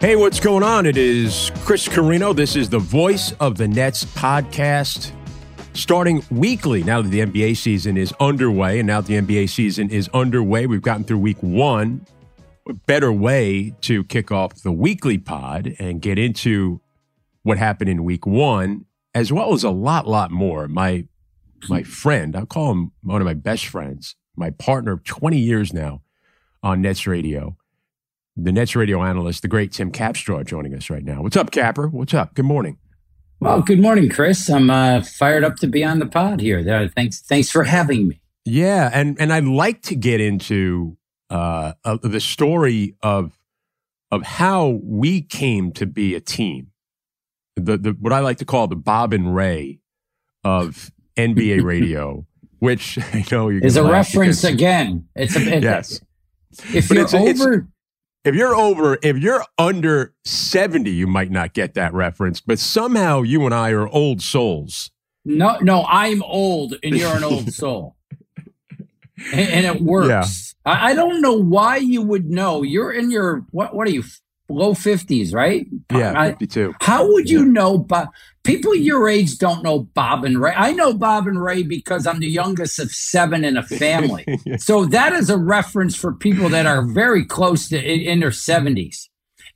Hey, what's going on? It is Chris Carino. This is the Voice of the Nets podcast, starting weekly now that the NBA season is underway. And now that the NBA season is underway, we've gotten through week one. A better way to kick off the weekly pod and get into what happened in week one, as well as a lot, lot more. My my friend, I'll call him one of my best friends, my partner of 20 years now on Nets Radio the Nets radio analyst, the great Tim Capstraw, joining us right now. What's up, Capper? What's up? Good morning. Well, good morning, Chris. I'm uh, fired up to be on the pod here. Uh, thanks, thanks for having me. Yeah, and and I'd like to get into uh, uh, the story of of how we came to be a team. The the what I like to call the Bob and Ray of NBA radio, which I know is a reference because, again. It's a it, yes. If you're over if you're over, if you're under 70, you might not get that reference, but somehow you and I are old souls. No, no, I'm old and you're an old soul. and, and, it works. Yeah. I, I, don't know why you would know. You're in your, what, what are you, low 50s, right? Yeah, 52. I, how would you know? But people your age don't know Bob and Ray. I know Bob and Ray because I'm the youngest of seven in a family. so that is a reference for people that are very close to in, in their 70s.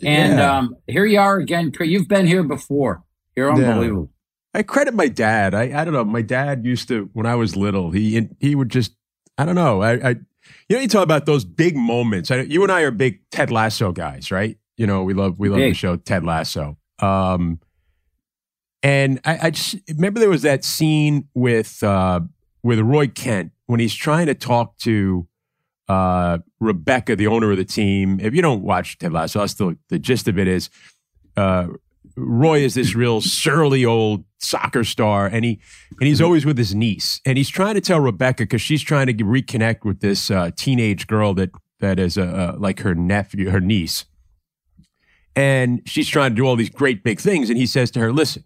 And yeah. um, here you are again. You've been here before. You're unbelievable. Yeah. I credit my dad. I, I don't know. My dad used to when I was little. He he would just I don't know. I, I you know you talk about those big moments. I, you and I are big Ted Lasso guys, right? You know, we love we love Big. the show Ted Lasso. Um, and I, I, just remember there was that scene with uh, with Roy Kent when he's trying to talk to uh, Rebecca, the owner of the team. If you don't watch Ted Lasso, I'll still the gist of it is uh, Roy is this real surly old soccer star, and he and he's always with his niece, and he's trying to tell Rebecca because she's trying to reconnect with this uh, teenage girl that that is uh, like her nephew, her niece and she's trying to do all these great big things. And he says to her, listen,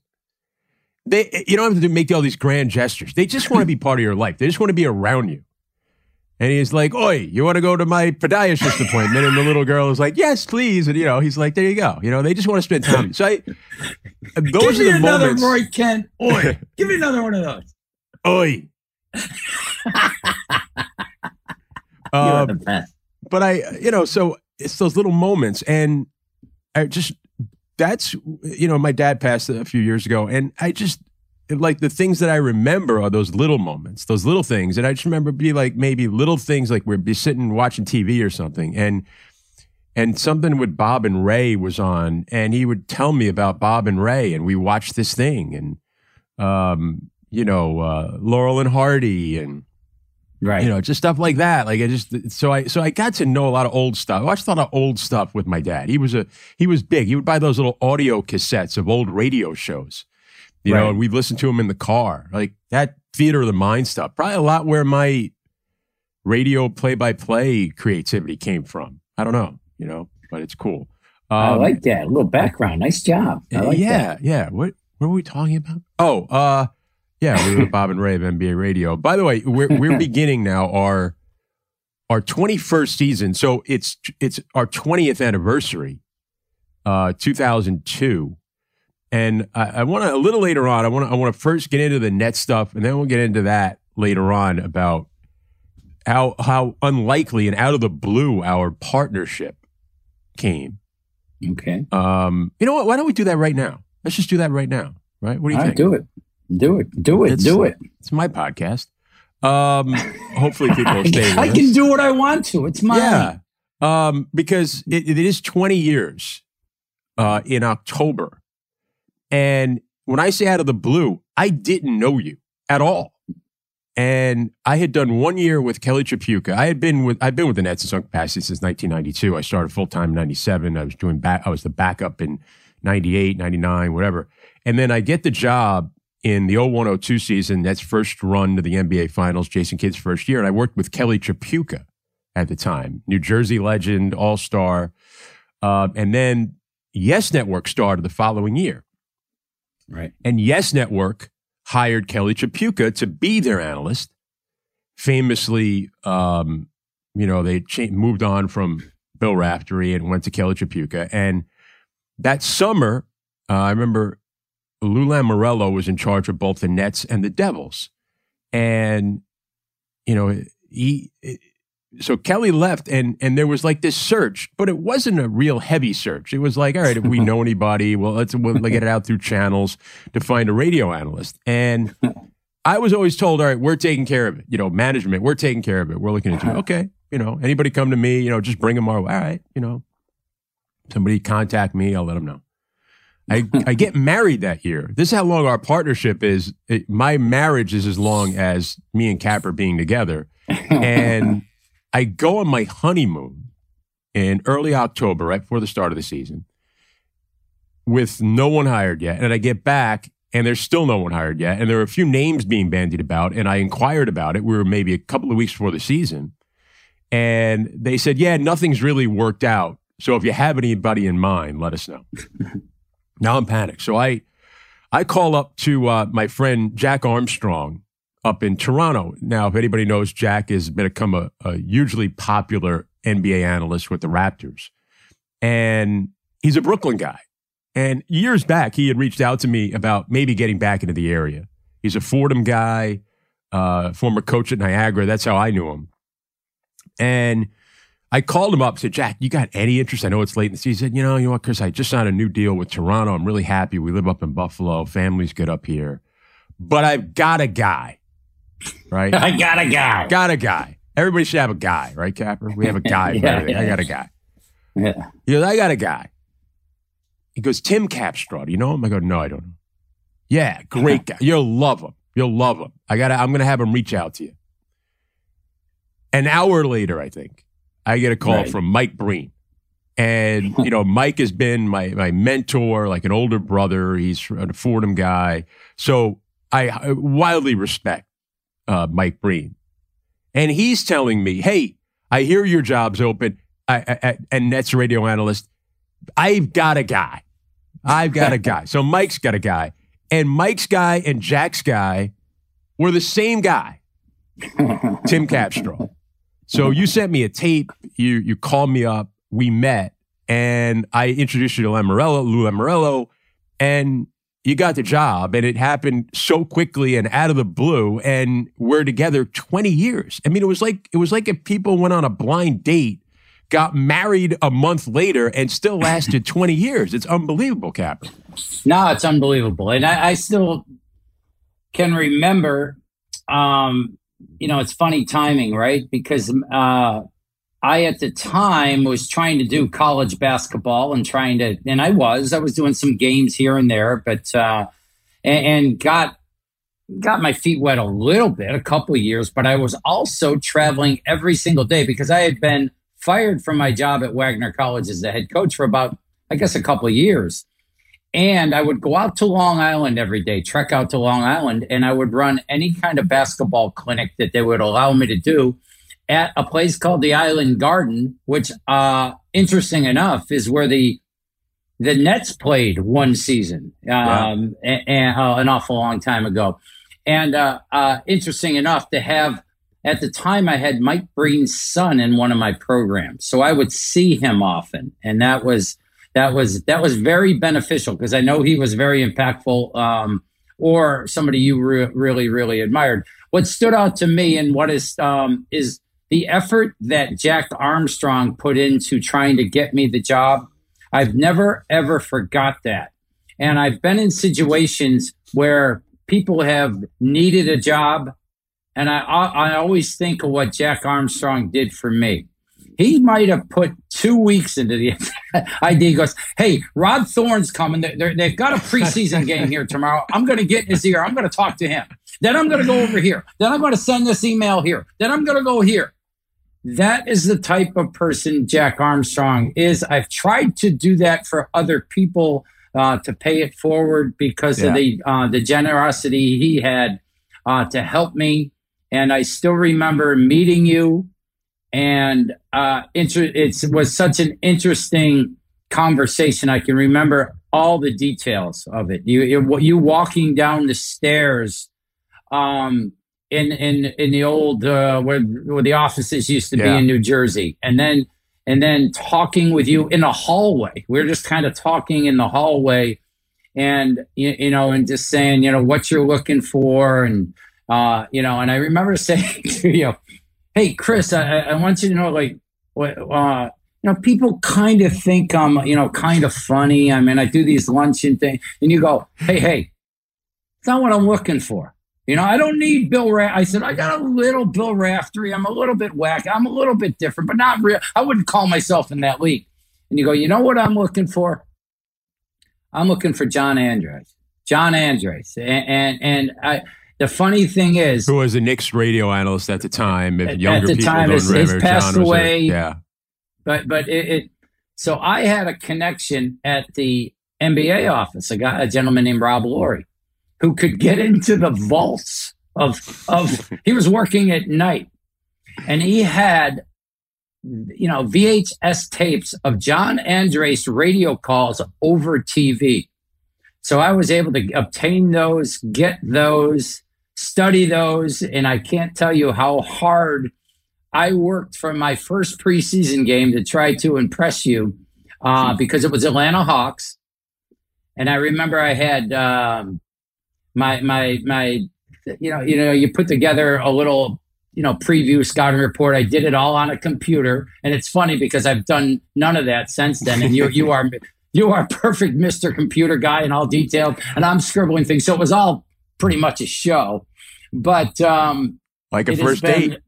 they, you don't have to make all these grand gestures. They just want to be part of your life. They just want to be around you. And he's like, Oi, you want to go to my podiatrist appointment? And the little girl is like, Yes, please. And, you know, he's like, There you go. You know, they just want to spend time. So I, those give are the me another moments. Roy Kent. Oi, give me another one of those. Oi. um, but I, you know, so it's those little moments. And I just that's you know my dad passed a few years ago, and I just like the things that I remember are those little moments, those little things, and I just remember be like maybe little things like we'd be sitting watching TV or something, and and something with Bob and Ray was on, and he would tell me about Bob and Ray, and we watched this thing, and um, you know uh, Laurel and Hardy, and right. You know just stuff like that. Like i just so i so i got to know a lot of old stuff. I watched a lot of old stuff with my dad. He was a he was big. He would buy those little audio cassettes of old radio shows. You right. know and we'd listen to them in the car. Like that theater of the mind stuff probably a lot where my radio play-by-play creativity came from. I don't know you know but it's cool. Um, i like that. A little background. Nice job. Like yeah that. yeah. What what were we talking about? Oh uh yeah, we were Bob and Ray of NBA Radio. By the way, we're we're beginning now our our 21st season. So it's it's our 20th anniversary, uh, 2002. And I, I want to a little later on. I want to I want to first get into the net stuff, and then we'll get into that later on about how how unlikely and out of the blue our partnership came. Okay. Um, you know what? Why don't we do that right now? Let's just do that right now. Right? What do you think? Do it. Do it. Do it. It's, do it. It's my podcast. Um, hopefully people stay. I, I can do what I want to. It's mine. Yeah. Um, because it, it is 20 years uh, in October. And when I say out of the blue, I didn't know you at all. And I had done one year with Kelly Tripucka. I had been with I've been with the Nets in some capacity since 1992. I started full time in 97. I was doing back I was the backup in 98, 99, whatever. And then I get the job in the 0102 season, that's first run to the NBA Finals, Jason Kidd's first year. And I worked with Kelly Tripucka at the time, New Jersey legend, all star. Uh, and then Yes Network started the following year. Right. And Yes Network hired Kelly Tripucka to be their analyst. Famously, um, you know, they cha- moved on from Bill Raftery and went to Kelly Tripucka. And that summer, uh, I remember Lou Lamoriello was in charge of both the Nets and the Devils, and you know he. So Kelly left, and and there was like this search, but it wasn't a real heavy search. It was like, all right, if we know anybody, well, let's we'll get it out through channels to find a radio analyst. And I was always told, all right, we're taking care of it. You know, management, we're taking care of it. We're looking into it. Uh-huh. Okay, you know, anybody come to me, you know, just bring them our way. All right, you know, somebody contact me, I'll let them know. I, I get married that year. This is how long our partnership is. It, my marriage is as long as me and Capper being together. And I go on my honeymoon in early October, right before the start of the season, with no one hired yet. And I get back and there's still no one hired yet. And there are a few names being bandied about. And I inquired about it. We were maybe a couple of weeks before the season. And they said, yeah, nothing's really worked out. So if you have anybody in mind, let us know. now I'm panicked. So I, I call up to uh, my friend Jack Armstrong up in Toronto. Now, if anybody knows, Jack has become a, a hugely popular NBA analyst with the Raptors. And he's a Brooklyn guy. And years back, he had reached out to me about maybe getting back into the area. He's a Fordham guy, uh, former coach at Niagara. That's how I knew him. And I called him up, said, Jack, you got any interest? I know it's late in the season. He said, you know, you know what, Chris, I just signed a new deal with Toronto. I'm really happy. We live up in Buffalo. Family's good up here. But I've got a guy, right? I got a guy. Got a guy. Everybody should have a guy, right, Capper? We have a guy yeah, yeah. I got a guy. Yeah. He goes, I got a guy. He goes, Tim Capstraw. Do you know him? I go, no, I don't know. Yeah, great uh-huh. guy. You'll love him. You'll love him. I got. I'm going to have him reach out to you. An hour later, I think, I get a call right. from Mike Breen. And, you know, Mike has been my, my mentor, like an older brother. He's a Fordham guy. So I, I wildly respect uh, Mike Breen. And he's telling me, hey, I hear your job's open I, I, and Nets radio analyst. I've got a guy. I've got a guy. So Mike's got a guy. And Mike's guy and Jack's guy were the same guy, Tim Capstraw. So you sent me a tape. You you called me up. We met, and I introduced you to Lamoriello, Lou Lamoriello, and you got the job. And it happened so quickly and out of the blue. And we're together twenty years. I mean, it was like it was like if people went on a blind date, got married a month later, and still lasted twenty years. It's unbelievable, Cap. No, it's unbelievable, and I, I still can remember um, you know, it's funny timing, right? Because uh, I, at the time, was trying to do college basketball and trying to, and I was, I was doing some games here and there, but, uh, and, and got, got my feet wet a little bit, a couple years, but I was also traveling every single day because I had been fired from my job at Wagner College as the head coach for about, I guess, a couple years. And I would go out to Long Island every day, trek out to Long Island, and I would run any kind of basketball clinic that they would allow me to do at a place called the Island Garden, which, uh, interesting enough, is where the the Nets played one season, um, wow. and, uh, an awful long time ago. And uh, uh, interesting enough to have at the time I had Mike Breen's son in one of my programs, so I would see him often, and that was that was that was very beneficial because I know he was very impactful um, or somebody you re- really really admired. What stood out to me and what is um, is the effort that Jack Armstrong put into trying to get me the job. I've never ever forgot that, and I've been in situations where people have needed a job, and I I always think of what Jack Armstrong did for me he might have put two weeks into the idea. He goes, Hey, Rod Thorn's coming. they have got a preseason game here tomorrow. I'm going to get in his ear. I'm going to talk to him. Then I'm going to go over here. Then I'm going to send this email here. Then I'm going to go here. That is the type of person Jack Armstrong is. I've tried to do that for other people uh, to pay it forward because yeah. of the uh, the generosity he had uh, to help me. And I still remember meeting you and uh, inter- it was such an interesting conversation. I can remember all the details of it. You you, you walking down the stairs, um, in in in the old uh, where where the offices used to yeah. be in New Jersey, and then and then talking with you in the hallway. We are just kind of talking in the hallway and, you, you know, and just saying, you know, what you're looking for. And, uh, you know, and I remember saying to you, Hey, Chris, I, I want you to know, like, what, uh, you know, people kind of think I'm, you know, kind of funny. I mean, I do these luncheon things and you go, Hey, hey, it's not what I'm looking for. You know, I don't need Bill Ra- I said, I got a little Bill Raftery. I'm a little bit whack. I'm a little bit different, but not real. I wouldn't call myself in that league. And you go, you know what I'm looking for? I'm looking for John Andariese. John Andariese. And, and, and I, the funny thing is, who was the Knicks radio analyst at the time? If at, younger at the people time, don't remember, passed John away. A, yeah, but but it, it. So I had a connection at the NBA office. A guy, a gentleman named Rob Laurie, who could get into the vaults of of. he was working at night, and he had, you know, VHS tapes of John Andariese radio calls over TV. So I was able to obtain those, get those, study those, and I can't tell you how hard I worked for my first preseason game to try to impress you uh, because it was Atlanta Hawks, and I remember I had um, my my my you know you know you put together a little you know preview scouting report. I did it all on a computer, and it's funny because I've done none of that since then. And you you are you are perfect Mister Computer guy and all detailed, and I'm scribbling things. So it was all pretty much a show, but um, like a first been- date.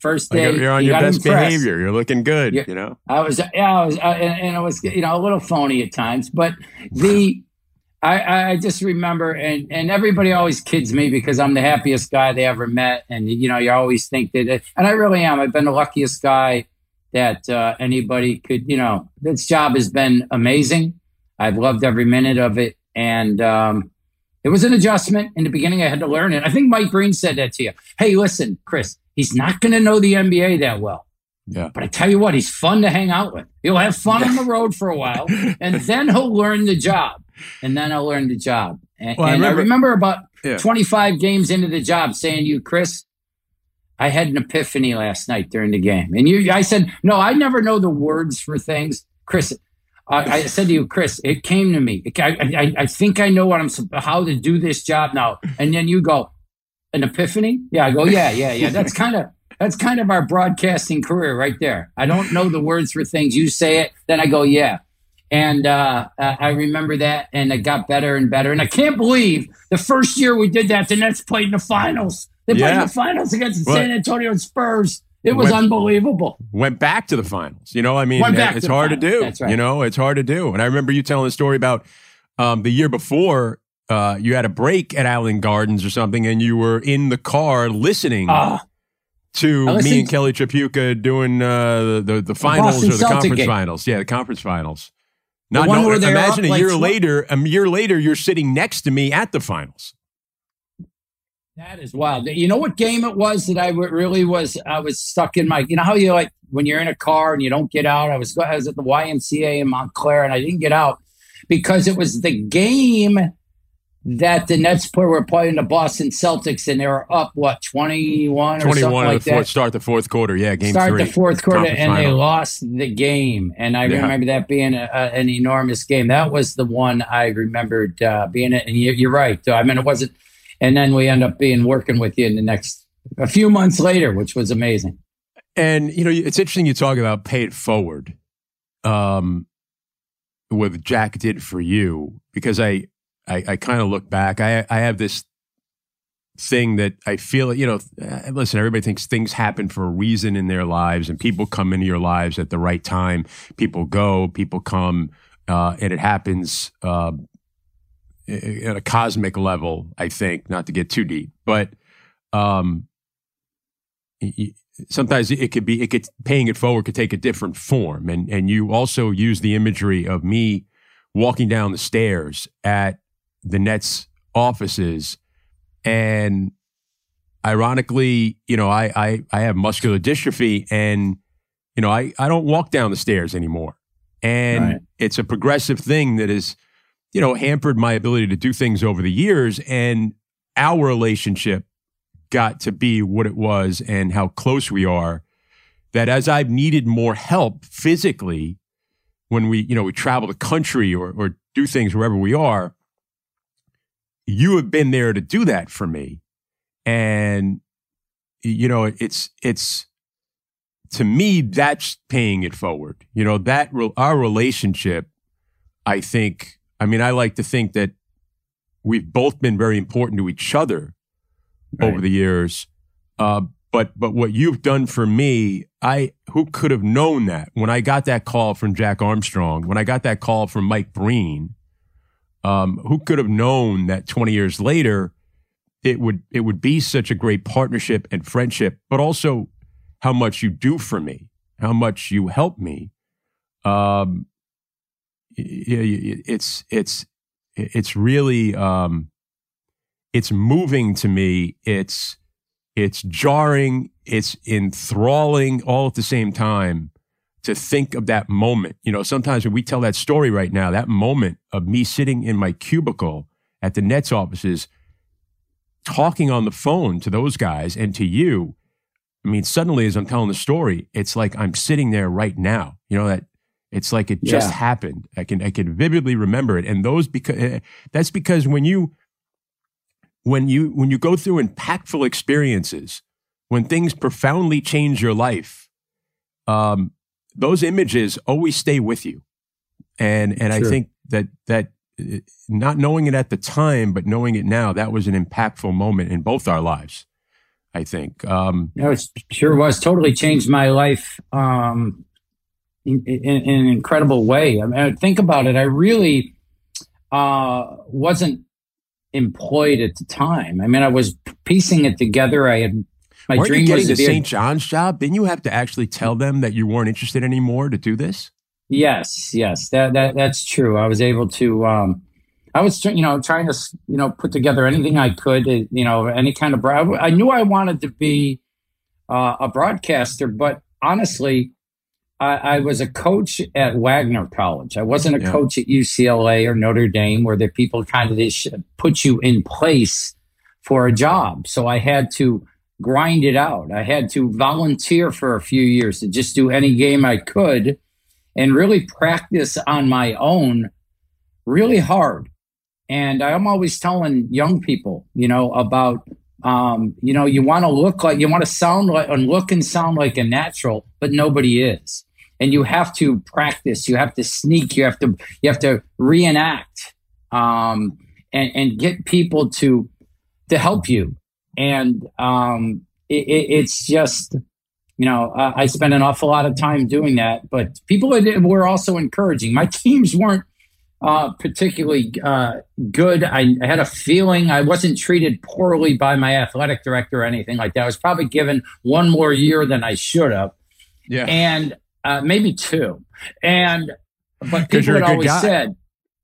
First Like you're on you your best impress. behavior. You're looking good. Yeah. You know. I was, yeah, I was, uh, and, and it was, you know, a little phony at times, but the, I, I just remember, and, and everybody always kids me because I'm the happiest guy they ever met. And, you know, you always think that, and I really am. I've been the luckiest guy that uh, anybody could, you know, this job has been amazing. I've loved every minute of it. And, um, it was an adjustment in the beginning. I had to learn it. I think Mike Breen said that to you. Hey, listen, Chris, he's not going to know the NBA that well. Yeah. But I tell you what, he's fun to hang out with. He'll have fun on the road for a while, and then he'll learn the job. And then I'll learn the job. And, Well, I and I, remember- remember, about Yeah. 25 games into the job saying to you, Chris, I had an epiphany last night during the game. And you, I said, no, I never know the words for things. Chris, I, I said to you, Chris, it came to me. I, I, I think I know what I'm, how to do this job now. And then you go, an epiphany? Yeah, I go, yeah, yeah, yeah. That's kind of that's kind of our broadcasting career right there. I don't know the words for things. You say it, then I go, yeah. And uh, I remember that, and it got better and better. And I can't believe the first year we did that, the Nets played in the finals. They played Yeah. in the finals against the San Antonio Spurs. It was When- unbelievable. went back to the finals. You know, I mean, Went it's the hard to do. Right. You know, it's hard to do. And I remember you telling a story about um, the year before. Uh, you had a break at Island Gardens or something, and you were in the car listening Ah, to me and Kelly Tripucka doing uh, the, the the finals Boston or the Celtic conference game. finals. Yeah, the conference finals. The Not where imagine a year later. A year later, you're sitting next to me at the finals. That is wild. You know what game it was that I w- really was? I was stuck in my. You know how you like when you're in a car and you don't get out. I was I was at the YMCA in Montclair and I didn't get out because it was the game that the Nets play were playing the Boston Celtics and they were up what 21 or something like of the that. fourth, start the fourth quarter. Yeah, game Start three. the fourth quarter Conference and they lost the game. And I Yeah. remember that being a, a, an enormous game. That was the one I remembered uh, being it. And you, you're right. I mean, it wasn't. And then we end up being working with you in the next a few months later, which was amazing. And you know, it's interesting you talk about pay it forward. Um, what Jack did for you, because I, I, I kind of look back. I, I have this thing that I feel. You know, uh, listen, everybody thinks things happen for a reason in their lives, and people come into your lives at the right time. People go, people come, uh, and it happens uh, at a cosmic level. I think, not to get too deep, but um, sometimes it could be it could paying it forward could take a different form and and you also use the imagery of me walking down the stairs at the Nets offices and ironically you know I I I have muscular dystrophy and you know I I don't walk down the stairs anymore and Right. it's a progressive thing that is you know hampered my ability to do things over the years and our relationship got to be what it was and how close we are that as I've needed more help physically, when we, you know, we travel the country or, or do things wherever we are, you have been there to do that for me. And, you know, it's, it's, to me, that's paying it forward. You know, that our relationship, I think, I mean, I like to think that we've both been very important to each other right. over the years. Uh, but but what you've done for me, I who could have known that when I got that call from Jack Armstrong, when I got that call from Mike Breen, um, who could have known that 20 years later it would it would be such a great partnership and friendship, but also how much you do for me, how much you help me. Um, it's it's it's really um, it's moving to me. It's it's jarring, it's enthralling all at the same time to think of that moment. You know, sometimes when we tell that story right now, that moment of me sitting in my cubicle at the Nets offices, talking on the phone to those guys and to you. I mean, suddenly as I'm telling the story, it's like I'm sitting there right now. You know that it's like it just yeah. happened. I can I can vividly remember it, and those because eh, that's because when you when you when you go through impactful experiences, when things profoundly change your life, um, those images always stay with you. And and sure. I think that that uh, not knowing it at the time, but knowing it now, that was an impactful moment in both our lives. I think. Um, no, it sure was. Totally changed my life um, in, in, in, an incredible way. I mean, think about it. I really uh, wasn't employed at the time. I mean, I was piecing it together. I had my weren't dream you getting was the St. John's job. Didn't you have to actually tell them that you weren't interested anymore to do this? Yes, yes, that that that's true. I was able to. Um, I was, you know, trying to, you know, put together anything I could, uh, you know, any kind of. I knew I wanted to be uh, a broadcaster, but honestly, I, I, was a coach at Wagner College. I wasn't a yeah. coach at UCLA or Notre Dame, where the people kind of just put you in place for a job. So I had to grind it out. I had to volunteer for a few years to just do any game I could and really practice on my own really hard. And I'm always telling young people, you know, about um, you know, you want to look like you want to sound like and look and sound like a natural, but nobody is and you have to practice you have to sneak you have to you have to reenact um, and, and get people to to help you and um, it, it's just you know I, I spent an awful lot of time doing that but people were also encouraging my teams weren't uh, particularly uh, good. I, I, had a feeling I wasn't treated poorly by my athletic director or anything like that. I was probably given one more year than I should have. Yeah. And uh, maybe two. And but people had always guy. said,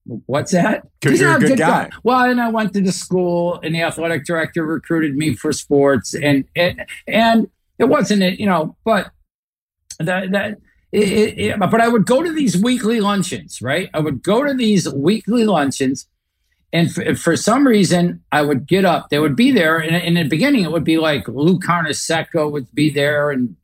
"What's that?" Because you're a good, good guy. guy. Well, and I went to the school, and the athletic director recruited me for sports, and it and it wasn't it, you know, but that that. It, it, but I would go to these weekly luncheons, right? I would go to these weekly luncheons, and for, for, some reason, I would get up. They would be there, and in the beginning, it would be like Lou Carnesecca would be there, and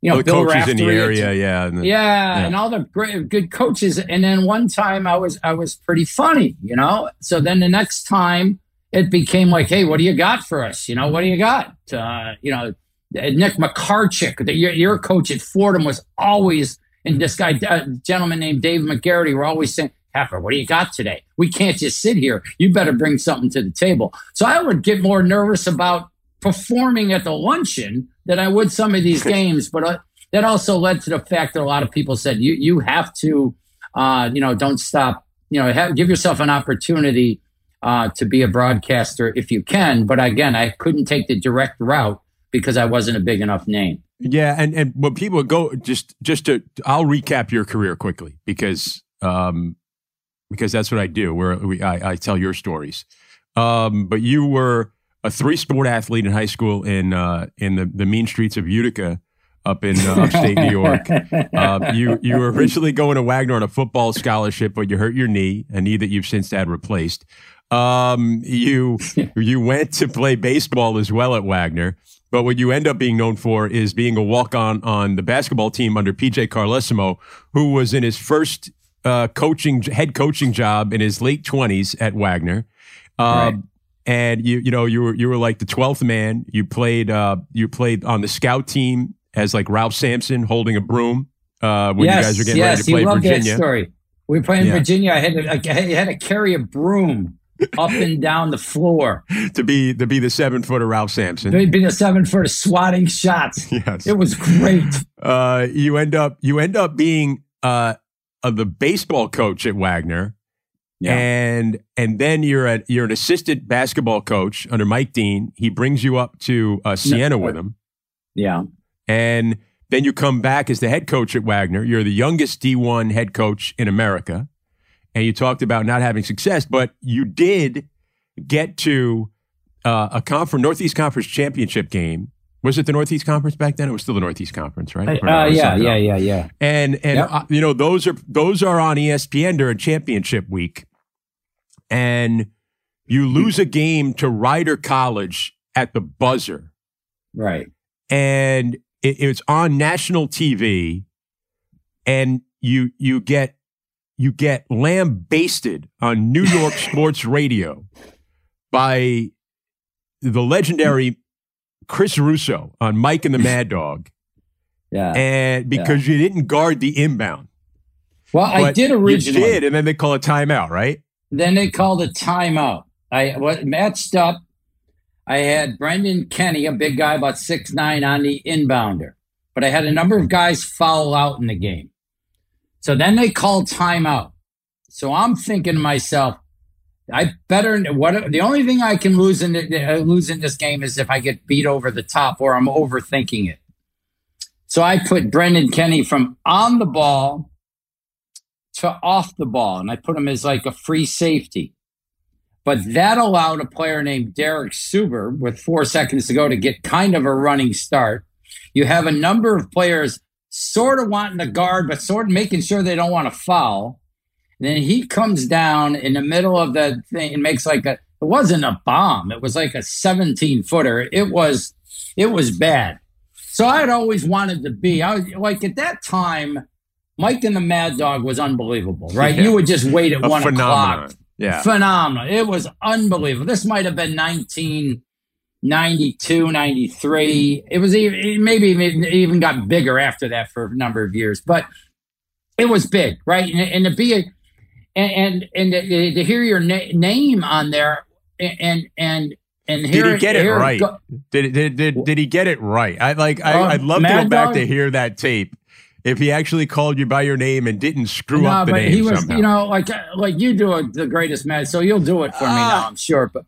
you know, the Bill coaches Raftery, in the area, yeah, and yeah, yeah, and all the great, good coaches. And then one time I was I was pretty funny, you know. So then the next time it became like, hey, what do you got for us? You know, what do you got? Uh, you know, Nick Macarchuk, the, your, your coach at Fordham, was always, and this guy, uh, gentleman named Dave Magarity, were always saying, Heifer, what do you got today? We can't just sit here. You better bring something to the table. So I would get more nervous about performing at the luncheon than I would some of these games. But uh, that also led to the fact that a lot of people said you you have to, uh, you know, don't stop. You know, have, give yourself an opportunity uh, to be a broadcaster if you can. But again, I couldn't take the direct route because I wasn't a big enough name. Yeah, and and when people go just just to I'll recap your career quickly because um because that's what I do. Where we I, I tell your stories. Um, but you were a three sport athlete in high school in uh, in the, the mean streets of Utica up in uh, upstate New York. Uh, you you were originally going to Wagner on a football scholarship, but you hurt your knee, a knee that you've since had replaced. Um, you you went to play baseball as well at Wagner. But what you end up being known for is being a walk on on the basketball team under PJ Carlesimo, who was in his first uh, coaching head coaching job in his late twenties at Wagner. Um, right. And you you know you were you were like the twelfth man. You played uh, you played on the scout team as like Ralph Sampson holding a broom uh, when yes, you guys were getting yes, ready to play Virginia. That story. We were playing yeah. Virginia. I had to, I had to carry a broom up and down the floor to be to be the seven footer Ralph Sampson. To be the seven footer swatting shots. Yes, it was great. Uh, you end up you end up being uh, uh, the baseball coach at Wagner. Yeah. And and then you're at you're an assistant basketball coach under Mike Deane. He brings you up to uh, Siena no, with him. Yeah. And then you come back as the head coach at Wagner. You're the youngest D1 head coach in America and you talked about not having success, but you did get to uh, a conference, Northeast Conference championship game. Was it the Northeast Conference back then? It was still the Northeast Conference, right? Uh, yeah, yeah, yeah, yeah. And and yep. uh, you know those are those are on ESPN during championship week, and you lose a game to Rider College at the buzzer, right? And it, it's on national TV, and you you get you get lambasted on New York sports radio by the legendary Chris Russo on Mike and the Mad Dog. Yeah. And because yeah. you didn't guard the inbound. Well, but I did originally. You did, and then they call a timeout, right? Then they called a timeout. I what matched up. I had Brendan Kenny, a big guy, about six nine, on the inbounder. But I had a number of guys foul out in the game. So then they called timeout. So I'm thinking to myself, I better what the only thing I can lose in uh, lose in this game is if I get beat over the top or I'm overthinking it. So I put Brendan Kenny from on the ball to off the ball, and I put him as like a free safety. But that allowed a player named Darrick Suber with four seconds to go to get kind of a running start. You have a number of players sort of wanting to guard, but sort of making sure they don't want to foul. And then he comes down in the middle of the thing and makes like a, it wasn't a bomb. It was like a 17 footer. It was, it was bad. So I had always wanted to be, I was like at that time, Mike and the Mad Dog was unbelievable, right? Yeah. You would just wait at a one phenomenon. o'clock. Yeah. Phenomenal. It was unbelievable. This might have been 19, 92, 93. It was even, maybe it even got bigger after that for a number of years, but it was big, right? And, and to be a, and, and, and to, to hear your na- name on there and, and, and did he get it right? Go, did, did, did, did he get it right? I like, I, uh, I'd love to go back Dog, to hear that tape if he actually called you by your name and didn't screw no, up the but name he was, somehow. You know, like like you do a, the greatest match, so you'll do it for uh, me now, I'm sure. But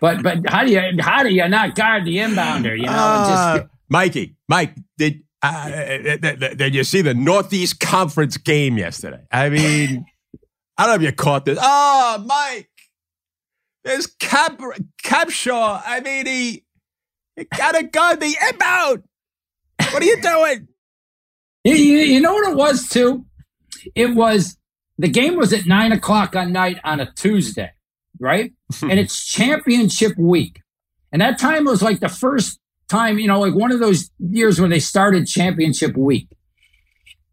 but but how do you how do you not guard the inbounder? You know, uh, just Mikey, Mike, did uh, did, did you see the Northeast Conference game yesterday? I mean, I don't know if you caught this. Oh, Mike, there's Cap Capshaw. I mean, he, he got to guard the inbound. What are you doing? You, you know what it was too? It was the game was at nine o'clock on night on a Tuesday, right? and it's championship week. And that time was like the first time, you know, like one of those years when they started championship week.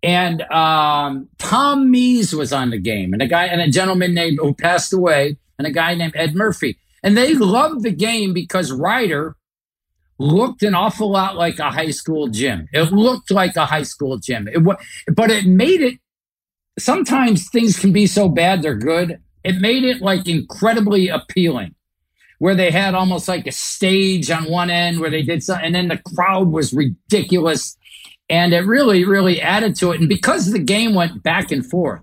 And um, Tom Mees was on the game, and a guy and a gentleman named who passed away, and a guy named Ed Murphy. And they loved the game because Rider looked an awful lot like a high school gym. It looked like a high school gym. It but it made it. Sometimes things can be so bad they're good. It made it like incredibly appealing, where they had almost like a stage on one end where they did something, and then the crowd was ridiculous, and it really, really added to it. And because the game went back and forth,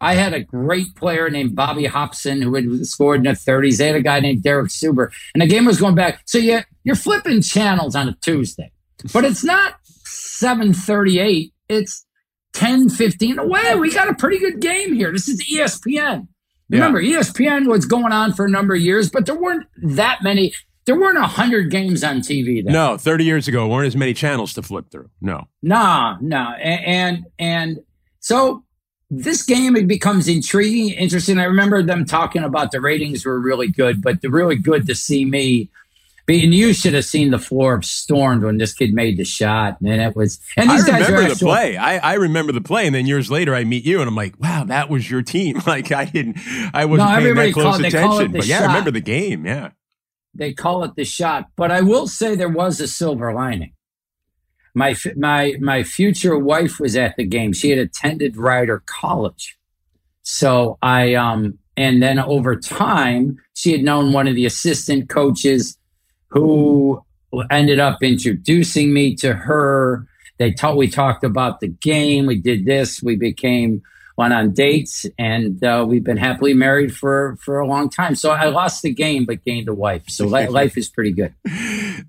I had a great player named Bobby Hobson who had scored in the 30s. They had a guy named Darrick Suber, and the game was going back. So you, you're flipping channels on a Tuesday, but it's not 738. It's 10, 15 away. We got a pretty good game here. This is ESPN. Remember, yeah. ESPN was going on for a number of years, but there weren't that many. There weren't a hundred games on TV. Then. No, thirty years ago, weren't as many channels to flip through. No, no, no, and and, and so this game it becomes intriguing, interesting. I remember them talking about the ratings were really good, but they're really good to see me And you should have seen the floor stormed when this kid made the shot, and it was. And these I guys remember the play. I, I remember the play, and then years later, I meet you, and I'm like, "Wow, that was your team." Like I didn't, I wasn't no, paying that close attention. But yeah, shot. I remember the game. Yeah, they call it the shot. But I will say there was a silver lining. My my my future wife was at the game. She had attended Rider College, so I um and then over time she had known one of the assistant coaches who ended up introducing me to her. They taught, we talked about the game. We did this. We became went on dates, and uh, we've been happily married for for a long time. So I lost the game, but gained a wife. So life is pretty good.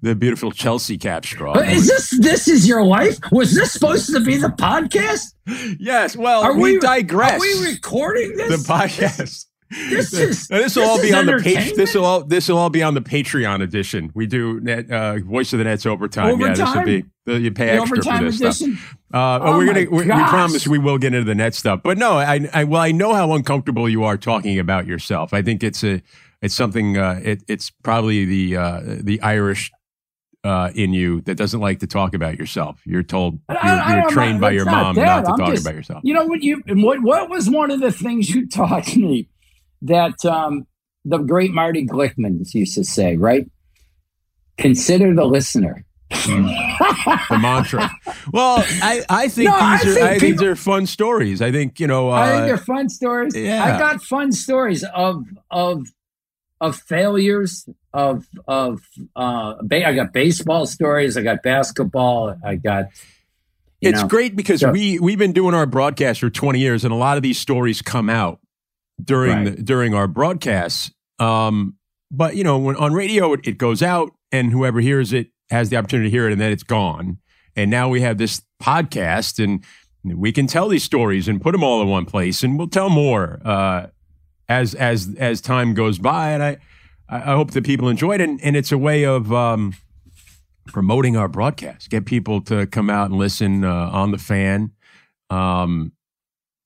the beautiful Chelsea Capstraw. Is this this is your life? Was this supposed to be the podcast? Yes. Well, are we, we digress. Are we recording this? The podcast. This is this will all be on the page. This will all this will all be on the Patreon edition. We do net, uh, voice of the nets overtime. overtime? Yeah, this will be the, you pay the extra for this edition? stuff. Uh, oh we're gonna we, we, promise we will get into the net stuff. But no, I, I well I know how uncomfortable you are talking about yourself. I think it's a it's something. Uh, it, it's probably the uh, the Irish uh, in you that doesn't like to talk about yourself. You're told you're, you're trained by your mom that. not to I'm talk just, about yourself. You know what you what what was one of the things you taught me that um, the great Marty Glickman used to say, right? Consider the listener. the mantra. Well, I, I think no, these I are think I think they're fun stories. I think you know. Uh, I think they're fun stories. Yeah. I got fun stories of of of failures of of uh, I got baseball stories. I got basketball. I got. It's know, great because so, we we've been doing our broadcast for 20 years, and a lot of these stories come out during right. the, during our broadcasts. Um, but you know, when on radio it, it goes out, and whoever hears it has the opportunity to hear it, and then it's gone. And now we have this podcast, and we can tell these stories and put them all in one place, and we'll tell more uh, as as as time goes by. And I I hope that people enjoy it, and, and it's a way of um, promoting our broadcast, get people to come out and listen uh, on the fan. Um,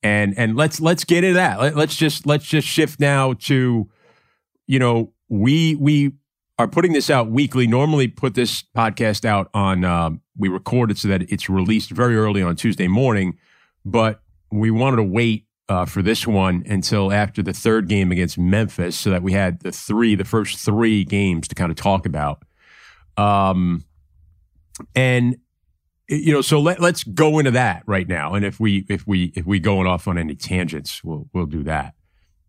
and and let's let's get into that. Let, let's just let's just shift now to, you know, we we are putting this out weekly. Normally, put this podcast out on. Um, we record it so that it's released very early on Tuesday morning, but we wanted to wait uh, for this one until after the third game against Memphis, so that we had the three, the first three games to kind of talk about. Um, and you know, so let let's go into that right now. And if we if we if we going off on any tangents, we'll we'll do that.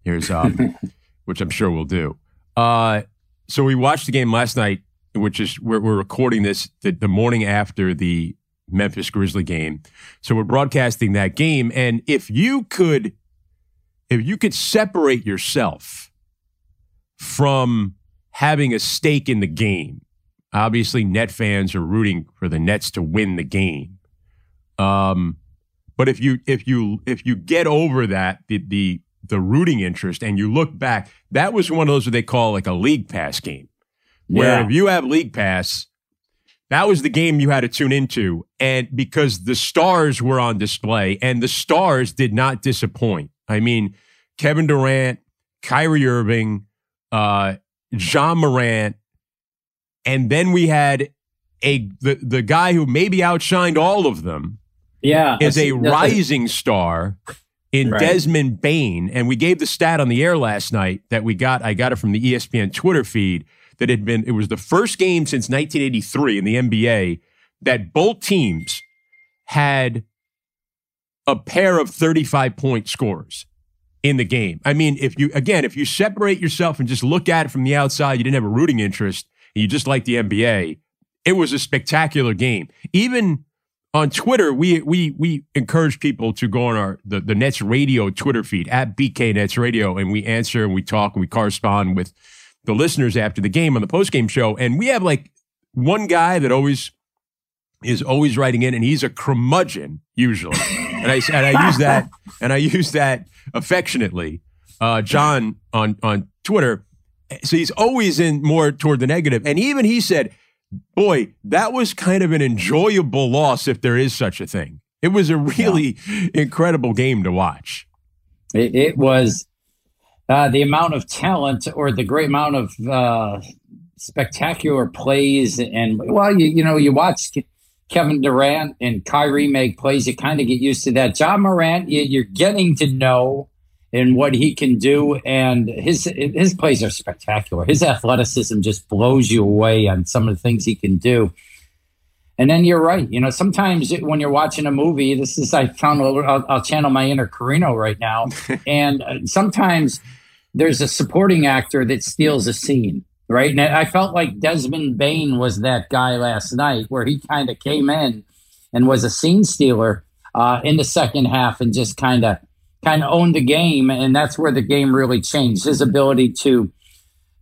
Here's um, which I'm sure we'll do. Uh, so we watched the game last night, which is we're, we're recording this the, the morning after the Memphis Grizzly game. So we're broadcasting that game, and if you could, if you could separate yourself from having a stake in the game Obviously, net fans are rooting for the Nets to win the game. Um, but if you if you if you get over that the the the rooting interest and you look back, that was one of those what they call like a league pass game. Where yeah. if you have league pass, that was the game you had to tune into. And because the stars were on display and the stars did not disappoint. I mean, Kevin Durant, Kyrie Irving, uh, Ja Morant, and then we had a the the guy who maybe outshined all of them. Yeah, is a rising star in right. Desmond Bane. and we gave the stat on the air last night that we got. I got it from the ESPN Twitter feed that had been. It was the first game since 1983 in the NBA that both teams had a pair of 35 point scores in the game. I mean, if you again, if you separate yourself and just look at it from the outside, you didn't have a rooting interest you just like the NBA, it was a spectacular game. Even on Twitter, we we we encourage people to go on our the, the Nets Radio Twitter feed at BK Nets Radio, and we answer and we talk and we correspond with the listeners after the game on the post game show. And we have like one guy that always is always writing in, and he's a curmudgeon usually. and I and I use that and I use that affectionately. Uh, John on on Twitter, so he's always in more toward the negative. And even he said, boy, that was kind of an enjoyable loss if there is such a thing. It was a really yeah. incredible game to watch. It, it was uh, the amount of talent or the great amount of uh, spectacular plays, and well, you you know you watch Kevin Durant and Kyrie make plays, you kind of get used to that. Ja Morant, you're getting to know and what he can do, and his his plays are spectacular. His athleticism just blows you away on some of the things he can do. And then you're right. You know, sometimes when you're watching a movie, this is I found a little. I'll, I'll channel my inner Carino right now, and uh, sometimes there's a supporting actor that steals a scene right? And I felt like Desmond Bane was that guy last night, where he kind of came in and was a scene stealer uh, in the second half and just kind of kind of owned the game, and that's where the game really changed. His ability to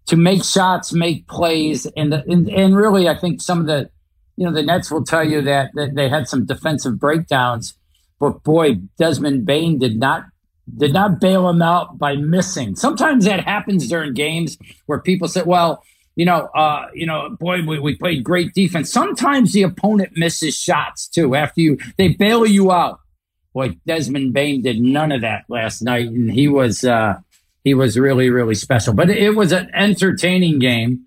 to make shots, make plays, and the, and, and really, I think some of the you know the Nets will tell you that, that they had some defensive breakdowns, but boy, Desmond Bane did not did not bail him out by missing. Sometimes that happens during games where people say, well, you know, uh, you know, boy, we, we played great defense. Sometimes the opponent misses shots too after you they bail you out. Boy, Desmond Bane did none of that last night, and he was uh, he was really really special. But it was an entertaining game.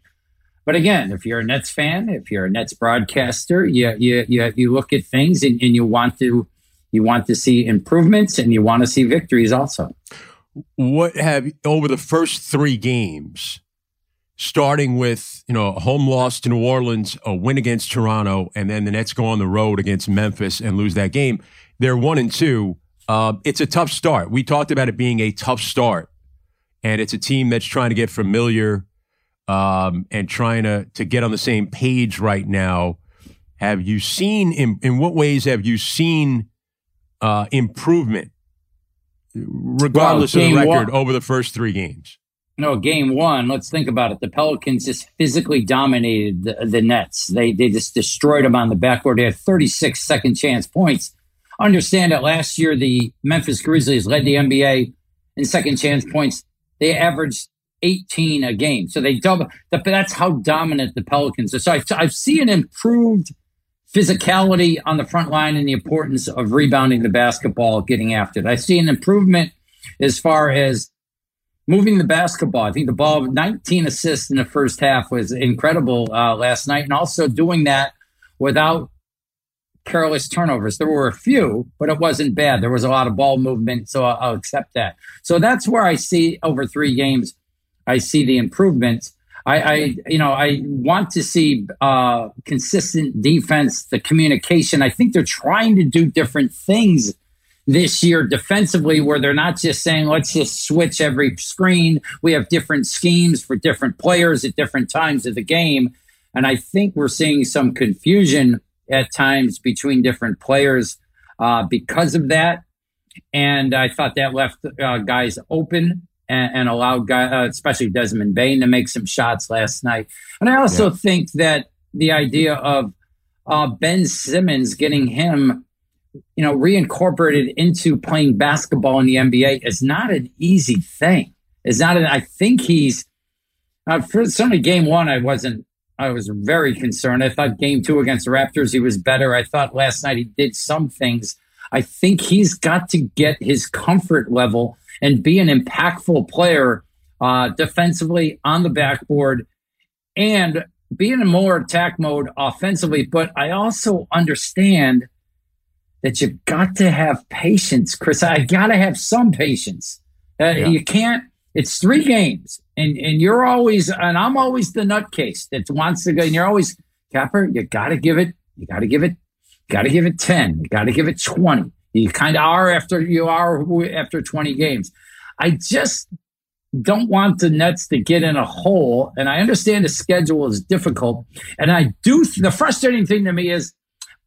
But again, if you're a Nets fan, if you're a Nets broadcaster, you you you, you look at things and, and you want to you want to see improvements and you want to see victories also. What have over the first three games, starting with you know a home loss to New Orleans, a win against Toronto, and then the Nets go on the road against Memphis and lose that game. They're one and two. Uh, it's a tough start. We talked about it being a tough start, and it's a team that's trying to get familiar um, and trying to to get on the same page right now. Have you seen in in what ways have you seen uh, improvement, regardless well, of the record, one, over the first three games? No, game one. Let's think about it. The Pelicans just physically dominated the, the Nets. They they just destroyed them on the backboard. They had 36 second chance points. Understand that last year the Memphis Grizzlies led the NBA in second chance points. They averaged 18 a game. So they double. That's how dominant the Pelicans are. So I've, I've seen improved physicality on the front line and the importance of rebounding the basketball, getting after it. I see an improvement as far as moving the basketball. I think the ball, 19 assists in the first half, was incredible uh, last night, and also doing that without careless turnovers. There were a few, but it wasn't bad. There was a lot of ball movement, so I'll, I'll accept that. So that's where I see over three games, I see the improvements. I, I you know, I want to see uh, consistent defense, the communication. I think they're trying to do different things this year defensively where they're not just saying let's just switch every screen we have different schemes for different players at different times of the game and i think we're seeing some confusion at times between different players uh, because of that and i thought that left uh, guys open and, and allowed guys, uh, especially Desmond Bane, to make some shots last night. And I also yeah. think that the idea of uh, Ben Simmons getting him, you know, reincorporated into playing basketball in the NBA is not an easy thing. It's not. An, I think he's. Uh, for certainly game one, I wasn't. I was very concerned. I thought game two against the Raptors, he was better. I thought last night he did some things. I think he's got to get his comfort level and be an impactful player uh, defensively on the backboard and be in a more attack mode offensively. But I also understand that you've got to have patience, Chris. I got to have some patience. Uh, yeah. You can't. It's three games, and and you're always, and I'm always the nutcase that wants to go. And you're always, Capper. You got to give it. You got to give it. Got to give it ten. You got to give it twenty. You kind of are after you are after 20 games. I just don't want the Nets to get in a hole. And I understand the schedule is difficult. And I do, the frustrating thing to me is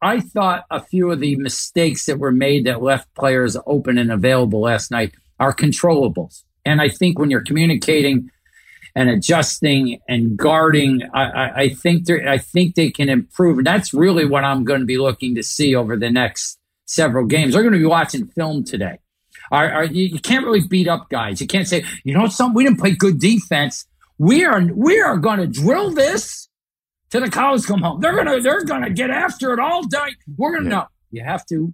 I thought a few of the mistakes that were made that left players open and available last night are controllables. And I think when you're communicating and adjusting and guarding, I, I, I think I think they can improve. And that's really what I'm going to be looking to see over the next several games. They're going to be watching film today. Are, are, you, you can't really beat up guys. You can't say, you know, something we didn't play good defense. We are we are going to drill this to the cows come home. They're gonna they're gonna get after it all day. We're gonna yeah. know. You have to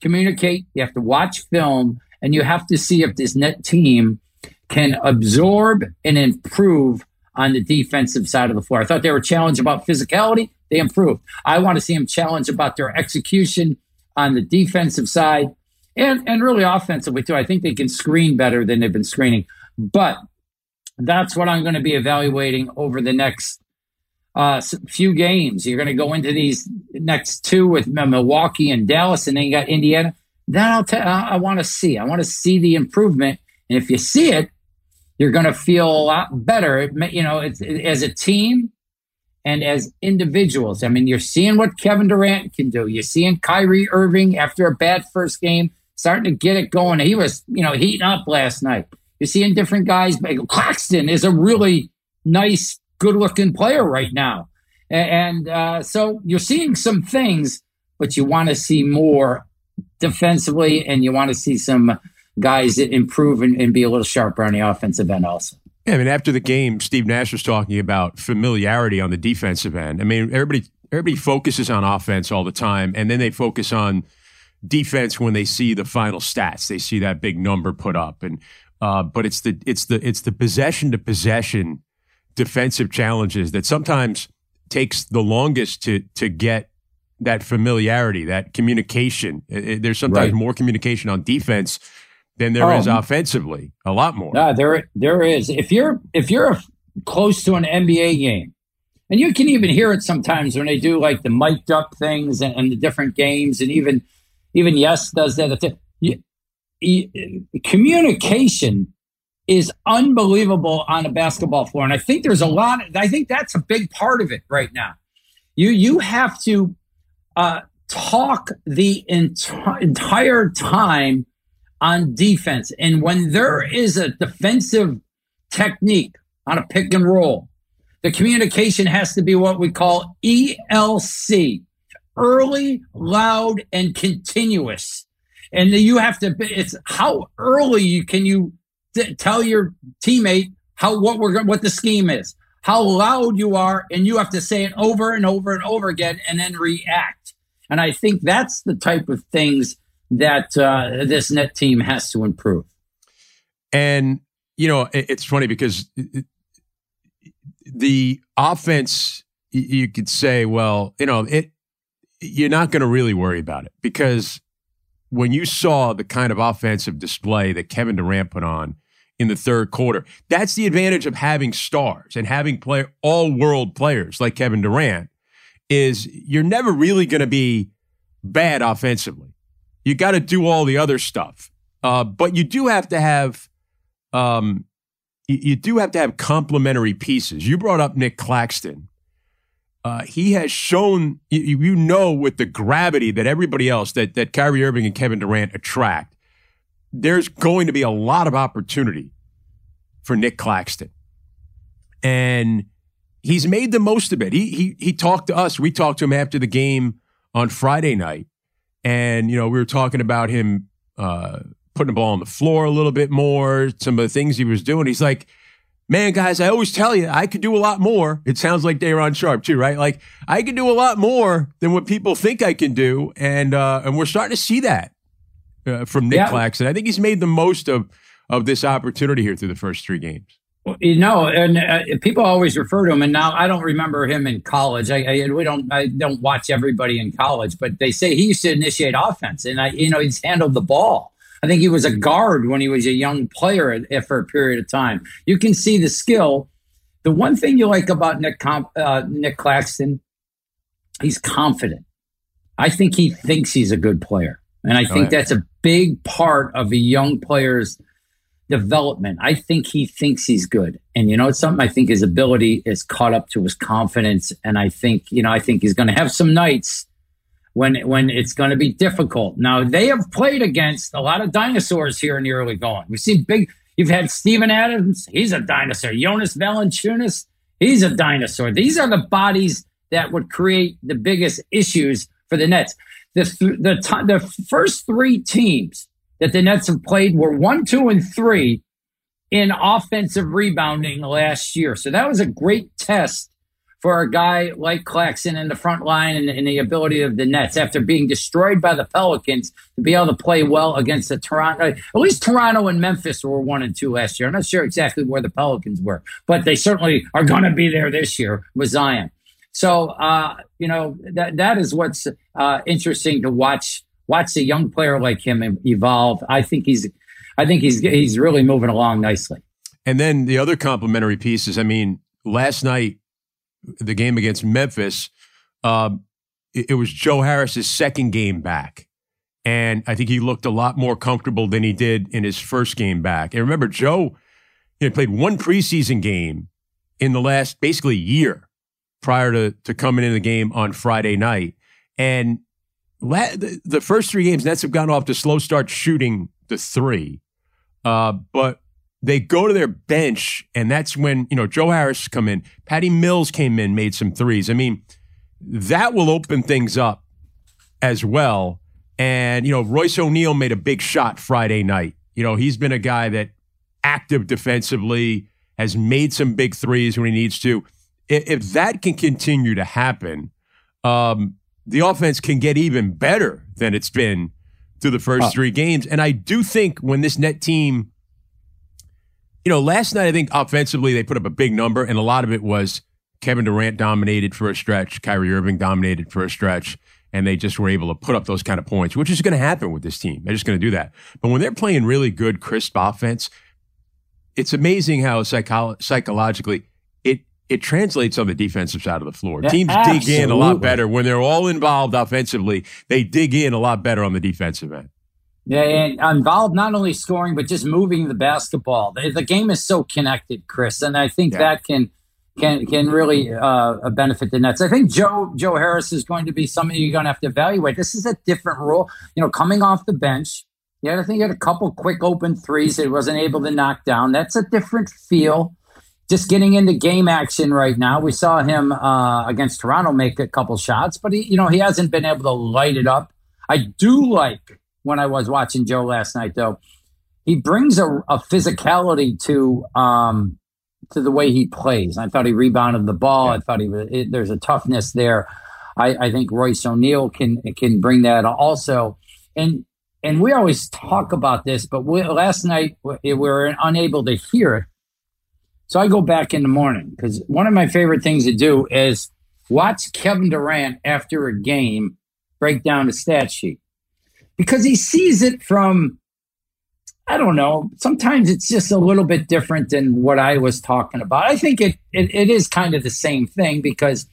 communicate. You have to watch film, and you have to see if this net team can absorb and improve on the defensive side of the floor. I thought they were challenged about physicality. They improved. I want to see them challenged about their execution on the defensive side and, and really offensively too. I think they can screen better than they've been screening, but that's what I'm going to be evaluating over the next uh, few games. You're going to go into these next two with Milwaukee and Dallas, and then you got Indiana. Then I'll tell. I want to see. I want to see the improvement, and if you see it, you're going to feel a lot better. It, you know, it's, it, as a team and as individuals. I mean, you're seeing what Kevin Durant can do. You're seeing Kyrie Irving after a bad first game starting to get it going. He was, you know, heating up last night. You're seeing different guys. Claxton is a really nice, good looking player right now. And uh, so you're seeing some things, but you want to see more defensively and you want to see some guys improve and, and be a little sharper on the offensive end also. Yeah, I mean, after the game, Steve Nash was talking about familiarity on the defensive end. I mean, everybody everybody focuses on offense all the time, and then they focus on defense when they see the final stats. They see that big number put up, and uh, but it's the it's the it's the possession to possession defensive challenges that sometimes takes the longest to to get that familiarity, that communication. It, it, there's sometimes right. more communication on defense than there oh, is um, offensively. A lot more. Yeah, there there is. If you're if you're close to an NBA game, and you can even hear it sometimes when they do like the mic'd up things and, and the different games, and even even Yes does that communication is unbelievable on a basketball floor. And I think there's a lot, I think that's a big part of it right now. You, you have to uh, talk the enti- entire time on defense. And when there is a defensive technique on a pick and roll, the communication has to be what we call ELC early, loud, and continuous and you have to it's how early can you tell your teammate how what we're what the scheme is how loud you are and you have to say it over and over and over again and then react and i think that's the type of things that uh, this net team has to improve. And you know it's funny because the offense you could say well you know it you're not going to really worry about it because when you saw the kind of offensive display that Kevin Durant put on in the third quarter, that's the advantage of having stars and having play all world players like Kevin Durant is you're never really going to be bad offensively. You got to do all the other stuff. Uh, but you do have to have um, you, you do have to have complementary pieces. You brought up Nick Claxton uh, he has shown you, you, know with the gravity that everybody else that that Kyrie Irving and Kevin Durant attract, there's going to be a lot of opportunity for Nick Claxton, and he's made the most of it. He he he talked to us. We talked to him after the game on Friday night, and you know we were talking about him uh, putting the ball on the floor a little bit more. Some of the things he was doing. He's like man, guys, I always tell you, I could do a lot more. It sounds like Day'Ron Sharpe too, right? Like I can do a lot more than what people think I can do, and uh, and we're starting to see that uh, from Nick yeah. Claxton. I think he's made the most of of this opportunity here through the first three games. You know, and uh, people always refer to him, and now I don't remember him in college. I, I, we don't I don't watch everybody in college, but they say he used to initiate offense, and I you know he's handled the ball. I think he was a guard when he was a young player for a period of time. You can see the skill. The one thing you like about Nick uh, Nick Claxton, he's confident. I think he thinks he's a good player, and I think that's a big part of a young player's development. I think he thinks he's good, and you know it's something. I think his ability is caught up to his confidence, and I think you know I think he's going to have some nights when when it's going to be difficult. Now they have played against a lot of dinosaurs here in the early going. We've seen big. You've had Steven Adams, he's a dinosaur. Jonas Valanciunas, he's a dinosaur. These are the bodies that would create the biggest issues for the Nets. The the the first three teams that the Nets have played were one, two, and three in offensive rebounding last year. So that was a great test for a guy like Claxton in the front line and, and, the ability of the Nets after being destroyed by the Pelicans to be able to play well against the Toronto. At least Toronto and Memphis were one and two last year. I'm not sure exactly where the Pelicans were, but they certainly are going to be there this year with Zion. So, uh, you know, that that is what's uh, interesting to watch. Watch a young player like him evolve. I think he's, I think he's he's really moving along nicely. And then the other complimentary pieces. I mean, last night the game against Memphis, uh, it, it, was Joe Harris's second game back. And I think he looked a lot more comfortable than he did in his first game back. And remember, Joe he had played one preseason game in the last basically year prior to, to coming in the game on Friday night. And la- the, first three games, Nets have gone off to slow start shooting the three. Uh, but they go to their bench, and that's when, you know, Joe Harris come in. Patty Mills came in, made some threes. I mean, that will open things up as well. And, you know, Royce O'Neale made a big shot Friday night. You know, he's been a guy that active defensively, has made some big threes when he needs to. If that can continue to happen, um, the offense can get even better than it's been through the first three games. And I do think when this net team you know, last night I think offensively they put up a big number, and a lot of it was Kevin Durant dominated for a stretch, Kyrie Irving dominated for a stretch, and they just were able to put up those kind of points, which is going to happen with this team. They're just going to do that. But when they're playing really good, crisp offense, it's amazing how psycho- psychologically it translates on the defensive side of the floor. Yeah, Teams absolutely. dig in a lot better when they're all involved offensively. They dig in a lot better on the defensive end. Yeah, and involved not only scoring but just moving the basketball. The, the game is so connected, Chris, and I think yeah. that can can can really uh, benefit the Nets. I think Joe Joe Harris is going to be something you're going to have to evaluate. This is a different role, you know, coming off the bench. Yeah, I think he had a couple quick open threes that he wasn't able to knock down. That's a different feel. Just getting into game action right now. We saw him uh, against Toronto make a couple shots, but he, you know, he hasn't been able to light it up. I do like when I was watching Joe last night, though. He brings a, a physicality to um, to the way he plays. I thought he rebounded the ball. I thought he was, it, there's a toughness there. I, I think Royce O'Neale can can bring that also. And and we always talk about this, but we, last night we were unable to hear it. So I go back in the morning because one of my favorite things to do is watch Kevin Durant after a game break down the stat sheet because he sees it from I don't know. Sometimes it's just a little bit different than what I was talking about. I think it it, it is kind of the same thing because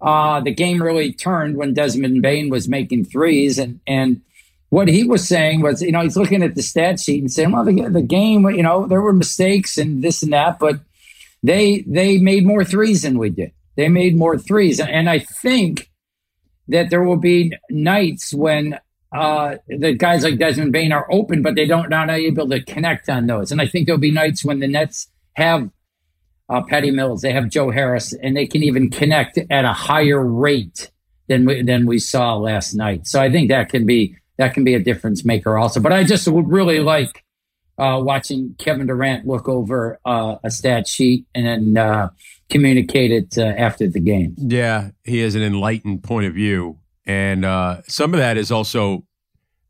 uh, the game really turned when Desmond Bane was making threes, and and what he was saying was, you know, he's looking at the stat sheet and saying, well, the, the game, you know, there were mistakes and this and that, but they they made more threes than we did. They made more threes, and I think that there will be nights when uh, the guys like Desmond Bane are open, but they don't not able to connect on those. And I think there'll be nights when the Nets have uh, Patty Mills, they have Joe Harris, and they can even connect at a higher rate than we, than we saw last night. So I think that can be that can be a difference maker also. But I just would really like uh, watching Kevin Durant look over uh, a stat sheet and then uh, communicate it uh, after the game. Yeah, he has an enlightened point of view and uh, some of that is also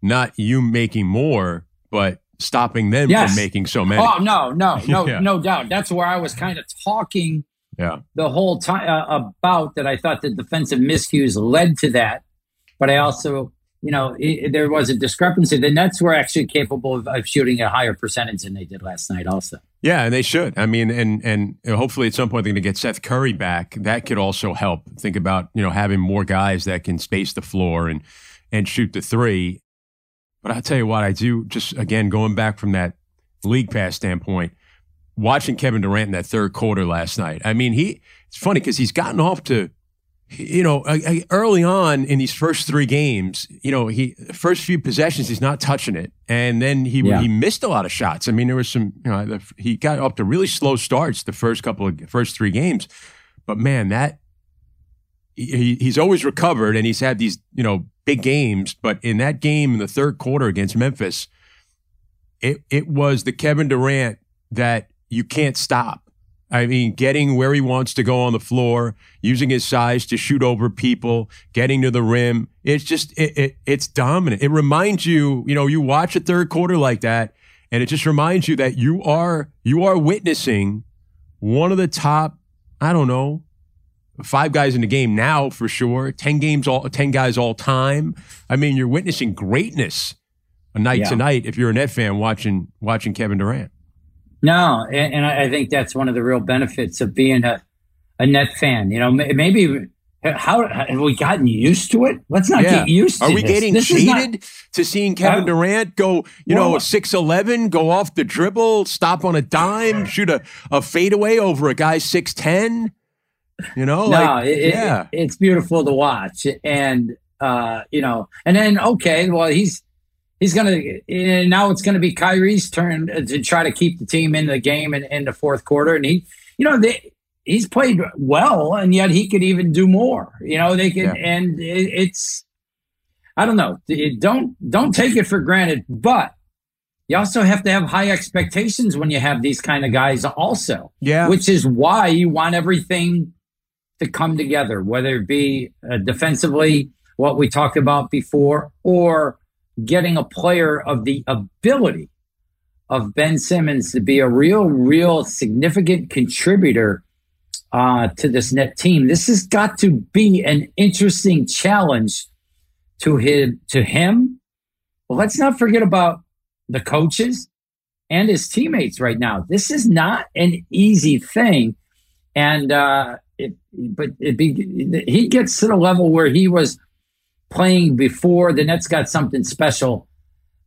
not you making more, but stopping them yes. from making so many. Oh no, no, no, yeah. no doubt. That's where I was kind of talking. Yeah. The whole time uh, about that, I thought the defensive miscues led to that, but I also you know, it, there was a discrepancy. The Nets were actually capable of, of, shooting a higher percentage than they did last night, also. Yeah, and they should. I mean, and and hopefully at some point they're going to get Seth Curry back. That could also help. Think about you know having more guys that can space the floor and and shoot the three. But I'll tell you what, I do just again going back from that league pass standpoint, watching Kevin Durant in that third quarter last night. I mean, he it's funny because he's gotten off to you know, early on in these first three games, you know, he first few possessions he's not touching it, and then he yeah. he missed a lot of shots. I mean, there was some, you know, he got up to really slow starts the first couple of first three games, but man, that he, he's always recovered and he's had these you know big games, but in that game in the third quarter against Memphis, it it was the Kevin Durant that you can't stop. I mean, getting where he wants to go on the floor, using his size to shoot over people, getting to the rim. It's just it, it, it's dominant. It reminds you, you know, you watch a third quarter like that, and it just reminds you that you are you are witnessing one of the top, I don't know, five guys in the game now for sure. Ten games all ten guys all time. I mean, you're witnessing greatness a night yeah. to night if you're a net fan watching watching Kevin Durant. No, and, and, I think that's one of the real benefits of being a, a net fan. You know, maybe how have we gotten used to it? Let's not yeah. get used to Are we this. getting this cheated not, to seeing Kevin Durant go, you well, know, 6'11, go off the dribble, stop on a dime, shoot a, a fadeaway over a guy 6'10? You know, no, like, it, yeah. It, it's beautiful to watch. And, uh, you know, and then, okay, well, he's, he's going to now it's going to be Kyrie's turn to try to keep the team in the game in, in the fourth quarter, and he, you know, they, he's played well, and yet he could even do more. You know, they can, yeah. and it, it's I don't know. It, don't don't take it for granted, but you also have to have high expectations when you have these kind of guys also. Yeah, which is why you want everything to come together, whether it be uh, defensively, what we talked about before, or getting a player of the ability of Ben Simmons to be a real, real significant contributor uh, to this net team. This has got to be an interesting challenge to him. To him. Well, let's not forget about the coaches and his teammates right now. This is not an easy thing, and uh, it, but it be, he gets to the level where he was playing before the Nets got something special,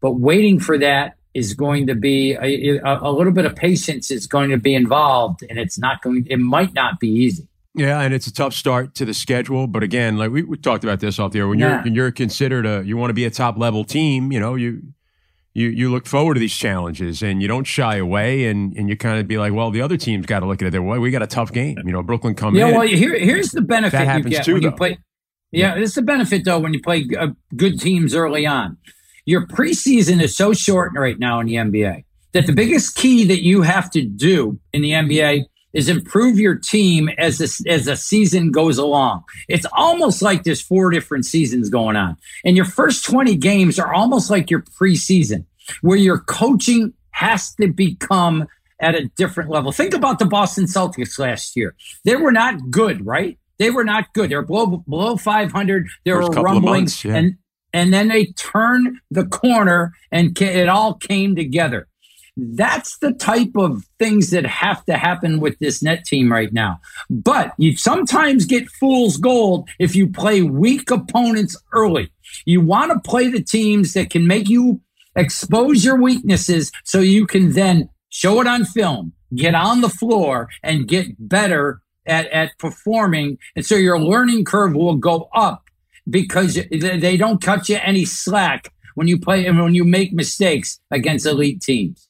but waiting for that is going to be a, a, little bit of patience is going to be involved, and it's not going. It might not be easy. Yeah, and it's a tough start to the schedule. But again, like we, we talked about this off the air, when yeah. you're when you're considered a you want to be a top level team, you know you. You, you look forward to these challenges and you don't shy away and, and you kind of be like, well, the other team's got to look at it their way. We got a tough game. You know, Brooklyn come yeah, in. Yeah, well, here, here's the benefit that happens you get too, when though. you play. Yeah, it's the benefit though when you play uh, good teams early on. Your preseason is so short right now in the NBA that the biggest key that you have to do in the NBA is improve your team as the, as the season goes along. It's almost like there's four different seasons going on. And your first 20 games are almost like your preseason where your coaching has to become at a different level. Think about the Boston Celtics last year. They were not good, right? They were not good. They were below below 500. There were rumblings, yeah. and and then they turned the corner, and it all came together. That's the type of things that have to happen with this net team right now. But you sometimes get fool's gold if you play weak opponents early. You want to play the teams that can make you expose your weaknesses so you can then show it on film, get on the floor, and get better at, at performing. And so your learning curve will go up because they don't cut you any slack when you play and when you make mistakes against elite teams.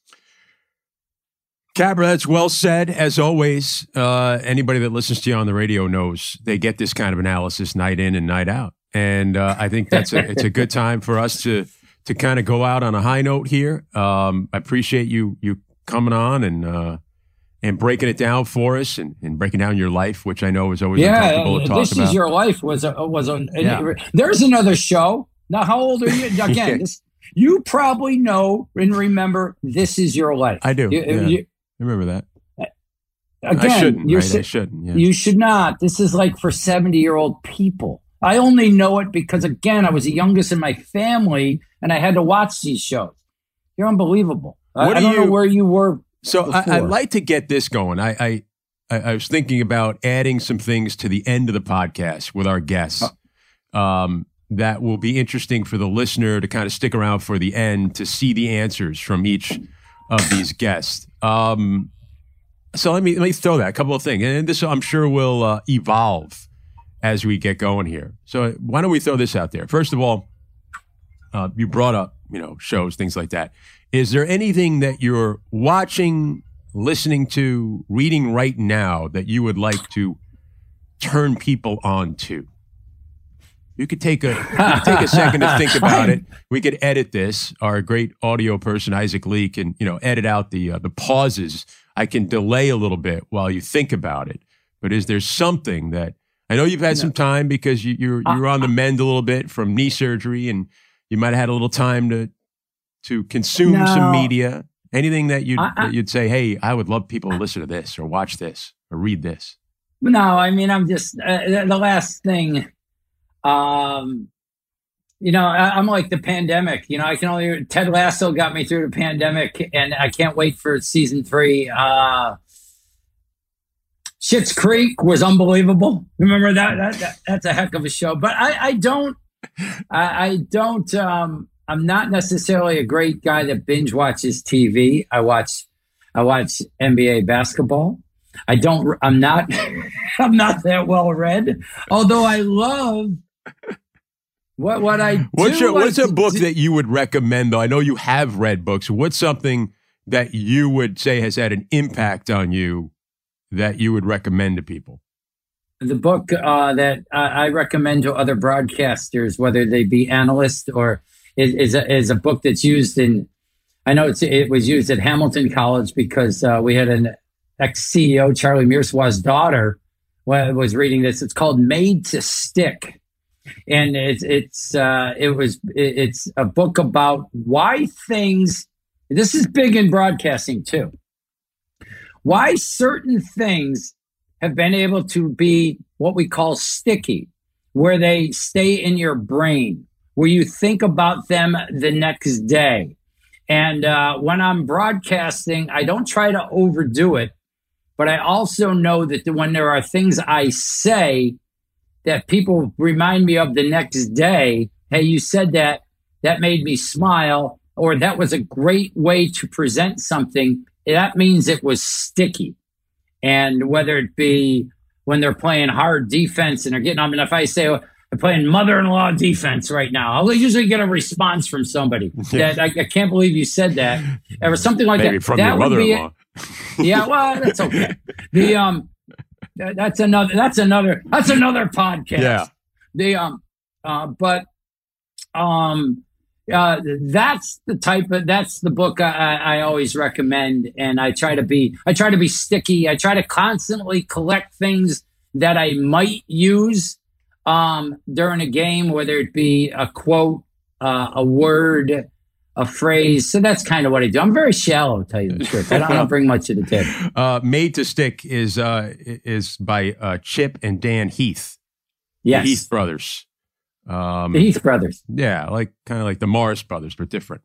Capper, that's well said. As always, uh, anybody that listens to you on the radio knows they get this kind of analysis night in and night out, and uh, I think that's a, it's a good time for us to to kind of go out on a high note here. Um, I appreciate you you coming on and uh, and breaking it down for us and, and breaking down your life, which I know is always yeah, uncomfortable to uh, talk this about. is your life was a was a yeah. there's another show. Now, how old are you? Again, this, you probably know and remember this is your life. I do. You, yeah. you, I remember that. Again, I shouldn't. You're, right? I shouldn't. Yeah. You should not. This is like for 70 year old people. I only know it because, again, I was the youngest in my family and I had to watch these shows. You're unbelievable. What I, I don't you, know where you were so I, would like to get this going. I, I, I was thinking about adding some things to the end of the podcast with our guests. Um, that will be interesting for the listener to kind of stick around for the end to see the answers from each of these guests. Um, so let me let me throw that a couple of things, and this I'm sure will uh, evolve as we get going here. So why don't we throw this out there? First of all, uh, you brought up you know shows, things like that. Is there anything that you're watching, listening to, reading right now that you would like to turn people on to? You could take a could take a second to think about it. We could edit this. Our great audio person Isaac Lee can you know edit out the uh, the pauses I can delay a little bit while you think about it. But is there something that I know you've had some time because you, you're you're on the mend a little bit from knee surgery, and you might have had a little time to to consume No. some media. Anything that you'd I- I- that you'd say, hey, I would love people to listen to this or watch this or read this. No, I mean, I'm just uh, the last thing. Um, you know, I, I'm like the pandemic. You know, I can only Ted Lasso got me through the pandemic, and I can't wait for season three. Uh, Schitt's Creek was unbelievable. Remember that? that, that that's a heck of a show. But I, I don't, I, I don't. Um, I'm not necessarily a great guy that binge watches TV. I watch, I watch NBA basketball. I don't. I'm not. I'm not that well read. Although I love what what I What's your, what's a book that you would recommend though? I know you have read books. What's something that you would say has had an impact on you that you would recommend to people? the book uh, that I, I recommend to other broadcasters, whether they be analysts or is, is, a, is a book that's used in. I know it was used at Hamilton College because uh, we had an ex CEO, Charlie Mearsaw's daughter, was reading this. It's called Made to Stick, and it's it's uh, it was it- it's a book about why things. This is big in broadcasting too. Why certain things have been able to be what we call sticky, where they stay in your brain, where you think about them the next day. And uh, when I'm broadcasting, I don't try to overdo it, but I also know that when there are things I say that people remind me of the next day, hey, you said that, that made me smile, or that was a great way to present something, that means it was sticky. And whether it be when they're playing hard defense and they're getting, I mean, if I say I'm playing mother-in-law defense right now, I'll usually get a response from somebody that I, I can't believe you said that or something like Maybe that. from that your would be mother-in-law. Yeah, well, that's okay. The um, that- that's another. That's another. That's another podcast. Yeah. The um, uh, but um, uh, that's the type of that's the book I I always recommend, and I try to be I try to be sticky. I try to constantly collect things that I might use um during a game, whether it be a quote, uh, a word. A phrase, so that's kind of what I do. I'm very shallow, to tell you the truth. I don't, I don't bring much to the table. Uh, Made to Stick is uh, is by uh, Chip and Dan Heath, Yes, the Heath brothers. Um, the Heath brothers. yeah, like kind of like the Morris brothers, but different.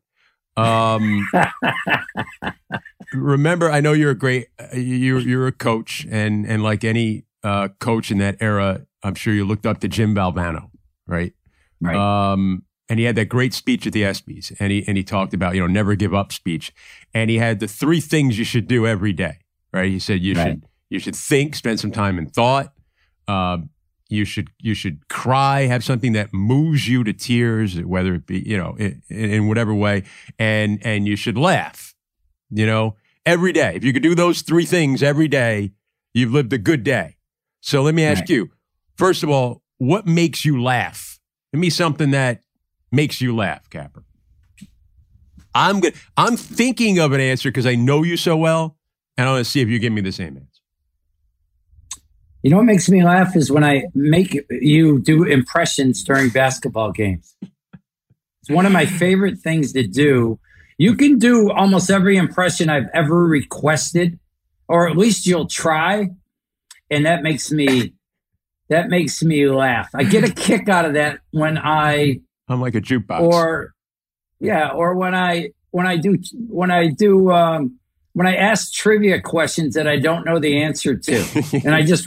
Um, remember, I know you're a great uh, you're you're a coach, and and like any uh, coach in that era, I'm sure you looked up to Jim Valvano, right? Right. Um, and he had that great speech at the ESPYS, and he and he talked about you know never give up speech, and he had the three things you should do every day, right? He said you Right. should you should think, spend some time in thought. Uh, you should you should cry, have something that moves you to tears, whether it be you know in, in whatever way, and and you should laugh, you know, every day. If you could do those three things every day, you've lived a good day. So let me ask Right. you, first of all, what makes you laugh? Give me something that makes you laugh, Capper. I'm good. I'm thinking of an answer because I know you so well, and I want to see if you give me the same answer. You know what makes me laugh is when I make you do impressions during basketball games. It's one of my favorite things to do. You can do almost every impression I've ever requested, or at least you'll try, and that makes me that makes me laugh. I get a kick out of that when I I'm like a jukebox. or yeah, or when I when I do when I do um, when I ask trivia questions that I don't know the answer to, and I just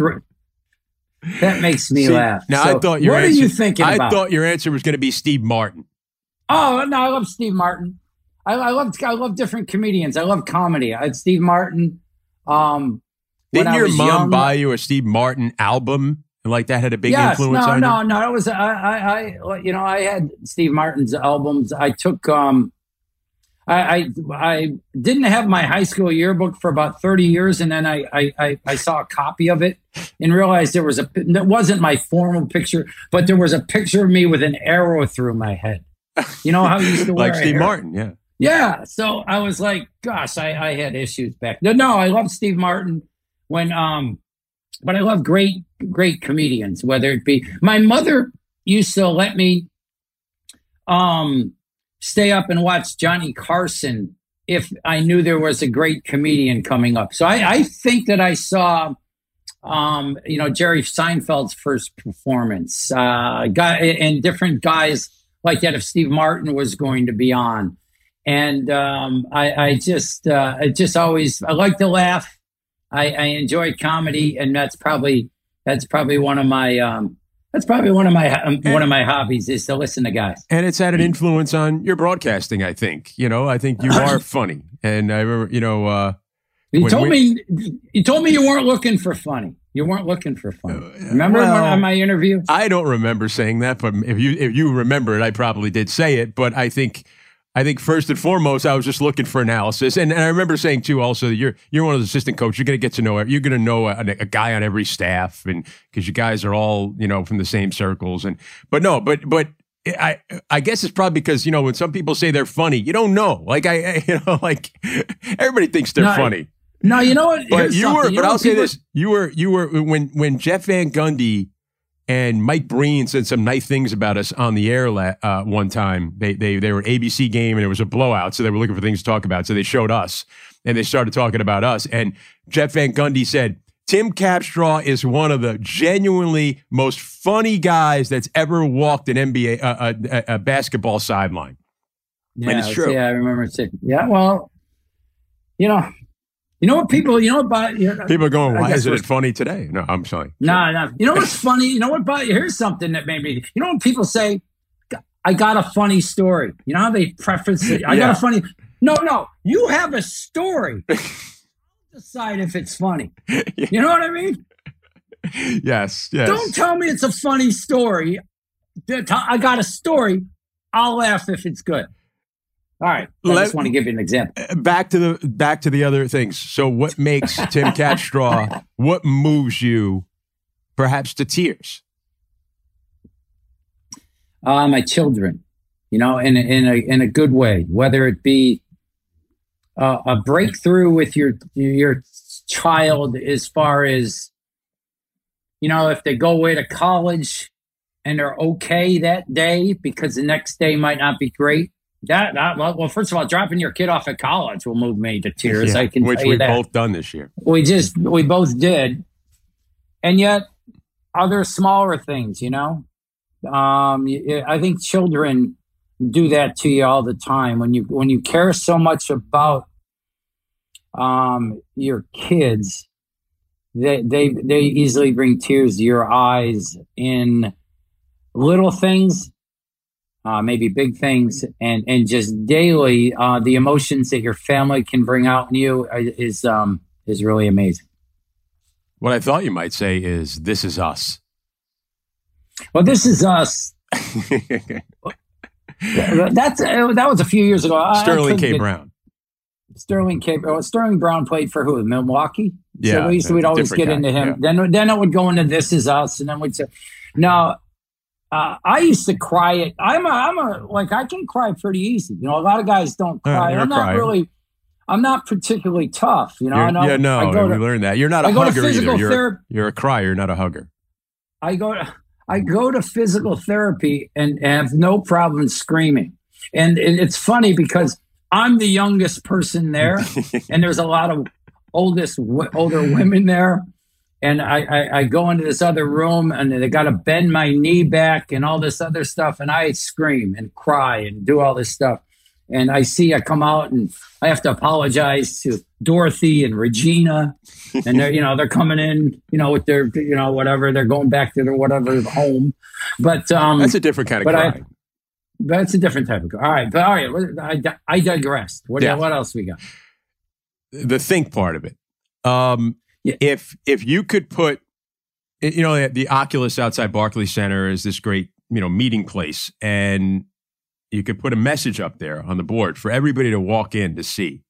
that makes me See, laugh. Now So I thought your what answer, are you thinking I about? thought your answer was going to be Steve Martin. oh no, I love Steve Martin. I, I love I love different comedians. I love comedy. I Steve Martin. Um, Didn't your mom young- buy you a Steve Martin album? And like that had a big yes, influence no, on no, you? no. It was I, I, I, you know, I had Steve Martin's albums. I took, um, I, I, I didn't have my high school yearbook for about thirty years, and then I, I, I, I saw a copy of it and realized there was a. That wasn't my formal picture, but there was a picture of me with an arrow through my head. You know how you used to wear Like Steve Martin, yeah. Yeah. So I was like, gosh, I, I had issues back. No, no, I love Steve Martin when um but I love great, great comedians, whether it be my mother used to let me um stay up and watch Johnny Carson if I knew there was a great comedian coming up. So I, I think that I saw um, you know, Jerry Seinfeld's first performance, uh, guy, and different guys like that if Steve Martin was going to be on. And um, I, I just, uh, I just always, I like to laugh. I, I enjoy comedy, and that's probably that's probably one of my um, that's probably one of my um, one of my hobbies is to listen to guys. And it's had an influence on your broadcasting. I think you know. I think you are funny, and I remember you know. Uh, you told we, me you told me you weren't looking for funny. You weren't looking for funny. Uh, remember well, on my interview? I don't remember saying that, but if you if you remember it, I probably did say it. But I think I think first and foremost, I was just looking for analysis, and, and I remember saying too. Also, you're you're one of the assistant coaches. You're going to get to know you're going to know a, a, guy on every staff, and because you guys are all you know from the same circles. And but no, but but I I guess it's probably because you know when some people say they're funny, you don't know. Like I, you know like everybody thinks they're no, funny. No, you know what? But you were. You but I'll say this: you were you were when when Jeff Van Gundy and Mike Breen said some nice things about us on the air la- uh, one time. They, they, they were ABC game and it was a blowout. So they were looking for things to talk about. So they showed us and they started talking about us. And Jeff Van Gundy said, Tim Capstraw is one of the genuinely most funny guys that's ever walked an NBA, uh, a, a, basketball sideline. Yeah, and it's true. Yeah, I remember saying, yeah, well, you know, you know what people? You know what? About, you know, people are going. Why isn't it funny today? No, I'm sorry. No, no. You know what's funny? You know what? But here's something that made me. You know when people say, "I got a funny story." You know how they preface it. I yeah. got a funny. No, no. You have a story. decide if it's funny. You know what I mean? Yes. Yes. Don't tell me it's a funny story. I got a story. I'll laugh if it's good. All right. I Let, just want to give you an example. Uh, back to the back to the other things. So, what makes Tim Capstraw? What moves you, perhaps to tears? Uh, my children, you know, in a, in a in a good way. Whether it be uh, a breakthrough with your your child, as far as you know, if they go away to college and they're okay that day because the next day might not be great that, that well, first of all, dropping your kid off at college will move me to tears. Yeah, I can which we've both done this year. We just we both did, and yet other smaller things, you know. Um, I think children do that to you all the time when you when you care so much about um your kids. They they they easily bring tears to your eyes in little things uh, maybe big things, and and just daily uh, the emotions that your family can bring out in you is um, is really amazing. What I thought you might say is, "This is us." Well, this is us. That's uh, that was a few years ago. Sterling K. Get, Brown. Sterling K. Oh, Sterling Brown played for who? Milwaukee. Yeah. So we used to, we'd always get guy. into him. Yeah. Then then it would go into "This is us," and then we'd say, "No, uh, I used to cry it. I'm a, I'm a, like, I can cry pretty easy. You know, a lot of guys don't cry. I'm not really, I'm not particularly tough. You know, I know yeah, no, I we learned that. You're not a I hugger either. You're, you're a crier, not a hugger. I go to, I go to physical therapy and, and have no problem screaming. And, and it's funny because I'm the youngest person there, and there's a lot of oldest older women there and I, I, I, go into this other room and they got to bend my knee back and all this other stuff. And i scream and cry and do all this stuff. And i see i come out and i have to apologize to dorothy and regina. And they're you know they're coming in you know with their you know whatever. They're going back to their whatever home. But um that's a different kind of but cry I, that's a different type of cry. all right. But all right. I, I digress what, yeah. what else we got? The think part of it. Um yeah. If if you could put, you know, the Oculus outside Barclays Center is this great, you know, meeting place, and you could put a message up there on the board for everybody to walk in to see.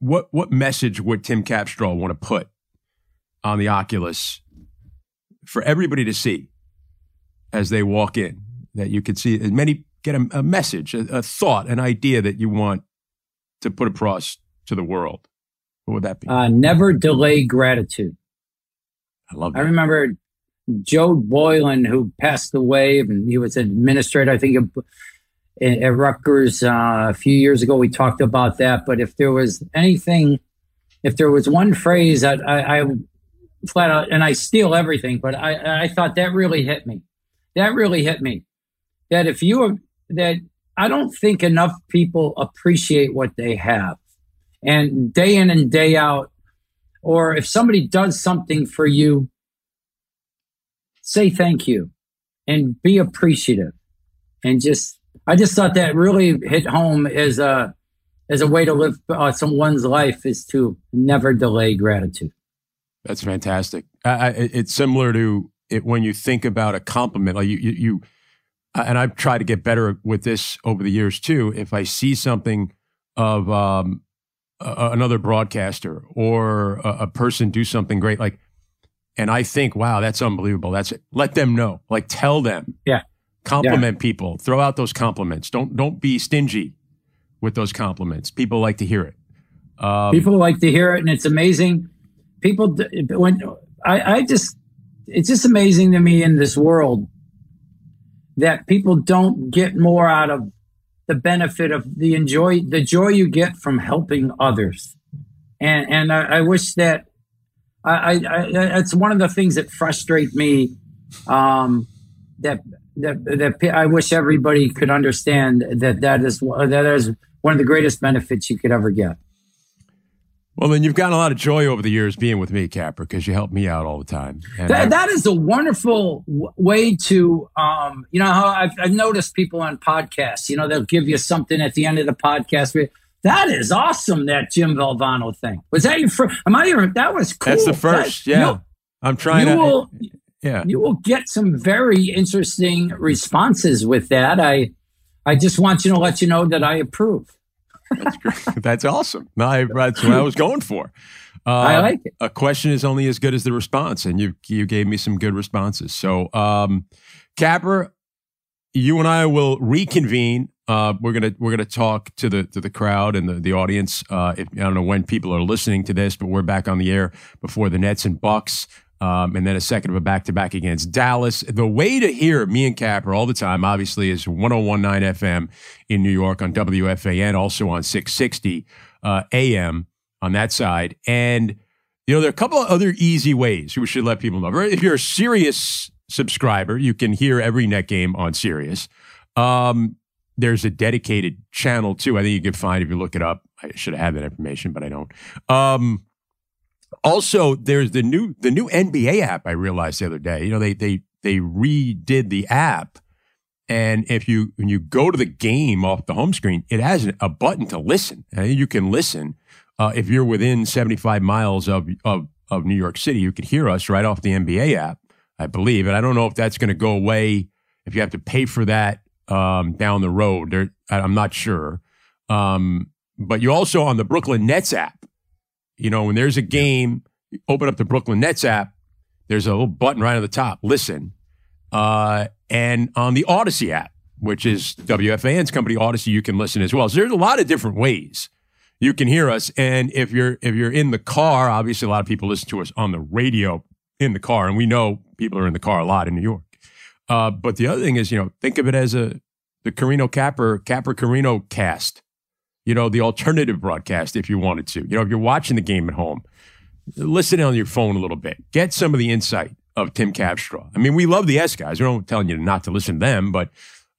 What what message would Tim Capstraw want to put on the Oculus for everybody to see as they walk in? That you could see as many get a, a message, a, a, thought, an idea that you want to put across to the world, what would that be? Uh, never delay gratitude. I love that. I remember Joe Boylan, who passed away, and he was an administrator, I think, at Rutgers uh, a few years ago. We talked about that. But if there was anything, if there was one phrase that I, I flat out, and I steal everything, but I, I thought that really hit me. That really hit me. That if you are, that I don't think enough people appreciate what they have. And day in and day out, or if somebody does something for you, say thank you and be appreciative and just I just thought that really hit home as a as a way to live uh, someone's life is to never delay gratitude. That's fantastic. I, it's similar to it when you think about a compliment. Like you, you, you, and I've tried to get better with this over the years too. If I see something of um, a, another broadcaster or a, a, person do something great, like, and I think, wow, that's unbelievable. That's it. Let them know. Like, tell them. Yeah. Compliment yeah. people. Throw out those compliments. Don't don't be stingy with those compliments. People like to hear it. Um, people like to hear it, and it's amazing. People when I, I just it's just amazing to me in this world that people don't get more out of the benefit of the enjoy the joy you get from helping others and and i, I wish that I, I, it's one of the things that frustrate me um, that that that I wish everybody could understand that that is that is one of the greatest benefits you could ever get. Well, then you've gotten a lot of joy over the years being with me, Capper, because you help me out all the time. That, that is a wonderful w- way to, um, you know, how I've, I've, noticed people on podcasts, you know, they'll give you something at the end of the podcast. That is awesome, that Jim Valvano thing. Was that your first? Am I your, that was cool. That's the first, that, yeah. I'm trying to. Will, yeah. You will get some very interesting responses with that. I, I just want you to let you know that I approve. That's great. that's awesome. No, I, that's what I was going for. Uh, I like it. A question is only as good as the response, and you you gave me some good responses. So, um, Capper, you and I will reconvene. Uh, we're gonna we're gonna talk to the to the crowd and the the audience. Uh, if, I don't know when people are listening to this, but we're back on the air before the Nets and Bucks. Um, and then a second of a back to back against Dallas. The way to hear me and Capper all the time, obviously, is 1019 FM in New York on WFAN, also on 660 uh, AM on that side. And, you know, there are a couple of other easy ways we should let people know. If you're a Sirius subscriber, you can hear every net game on Sirius. Um, there's a dedicated channel too. I think you can find if you look it up. I should have had that information, but I don't. Um, also, there's the new the new NBA app. I realized the other day. You know, they they they redid the app, and if you when you go to the game off the home screen, it has a button to listen, and you can listen. Uh, if you're within 75 miles of, of of New York City, you could hear us right off the NBA app, I believe. And I don't know if that's going to go away if you have to pay for that um, down the road. There, I'm not sure. Um, but you also on the Brooklyn Nets app you know, when there's a game, open up the Brooklyn Nets app, there's a little button right on the top, listen. Uh, and on the Audacy app, which is WFAN's company, Audacy, you can listen as well. So there's a lot of different ways you can hear us. And if you're if you're in the car, obviously a lot of people listen to us on the radio in the car, and we know people are in the car a lot in New York. Uh, but the other thing is, you know, think of it as a the Carino Capper Capper Carino cast you know, the alternative broadcast if you wanted to. You know, if you're watching the game at home, listen on your phone a little bit. Get some of the insight of Tim Capstraw. I mean, we love the YES guys. We're not telling you not to listen to them, but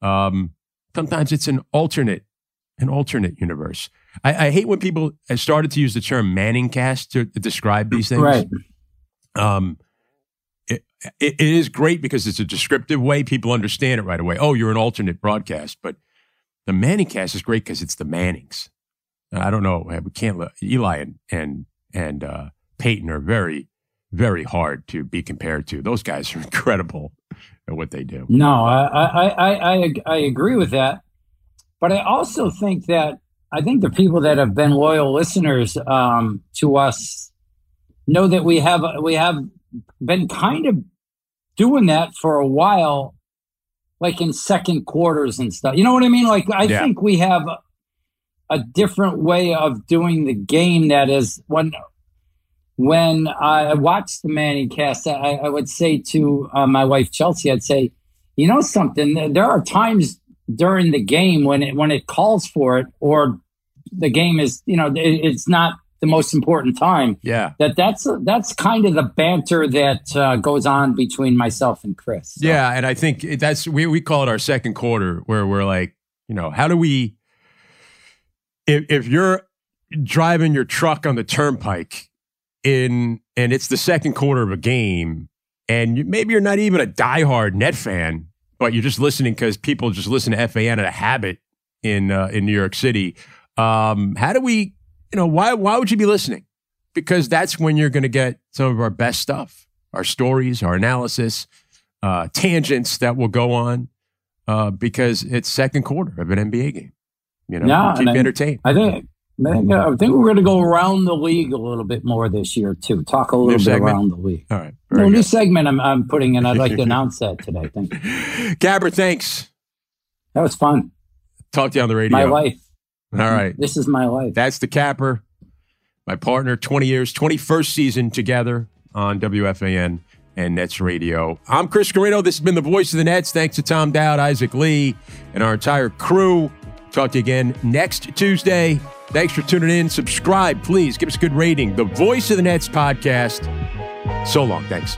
um, sometimes it's an alternate, an alternate universe. I, I, hate when people have started to use the term Manning cast to, to describe these things. Right. Um, it, it, it is great because it's a descriptive way. People understand it right away. Oh, you're an alternate broadcast, but the Manning cast is great because it's the Mannings. I don't know. We can't. Eli and and and uh, Peyton are very, very hard to be compared to. Those guys are incredible at what they do. No, I I I I, I agree with that, but I also think that I think the people that have been loyal listeners um, to us know that we have we have been kind of doing that for a while like in second quarters and stuff. You know what I mean? Like I Yeah. think we have a, a different way of doing the game that is when when I watched the Manning cast, I, I would say to uh, my wife Chelsea, I'd say, you know something, there- are times during the game when it when it calls for it or the game is, you know, it, it's not the most important time Yeah. that that's that's kind of the banter that uh, goes on between myself and Chris. So, Yeah, and I think that's we we call it our second quarter where we're like, you know, how do we if if you're driving your truck on the turnpike in and it's the second quarter of a game and you, maybe you're not even a diehard net fan, but you're just listening because people just listen to FAN at a habit in uh, in New York City. Um, how do we, you know, why why would you be listening? Because that's when you're going to get some of our best stuff, our stories, our analysis, uh, tangents that will go on uh, because it's second quarter of an NBA game. You know, Yeah, keep I- entertained. I think. I think, I think we're going to go around the league a little bit more this year too. Talk a little New bit segment? around the league. All right, No new segment I'm, I'm putting in. I'd like to announce that today. Thank you. Capper, thanks. That was fun. Talk to you on the radio. My life. All mm-hmm. right. This is my life. That's the capper. My partner, 20 years, 21st season together on WFAN and Nets Radio. I'm Chris Carino. This has been the voice of the Nets. Thanks to Tom Dowd, Isaac Lee, and our entire crew. Talk to you again next Tuesday. Thanks for tuning in. Subscribe, please. Give us a good rating. The Voice of the Nets podcast. So long. Thanks.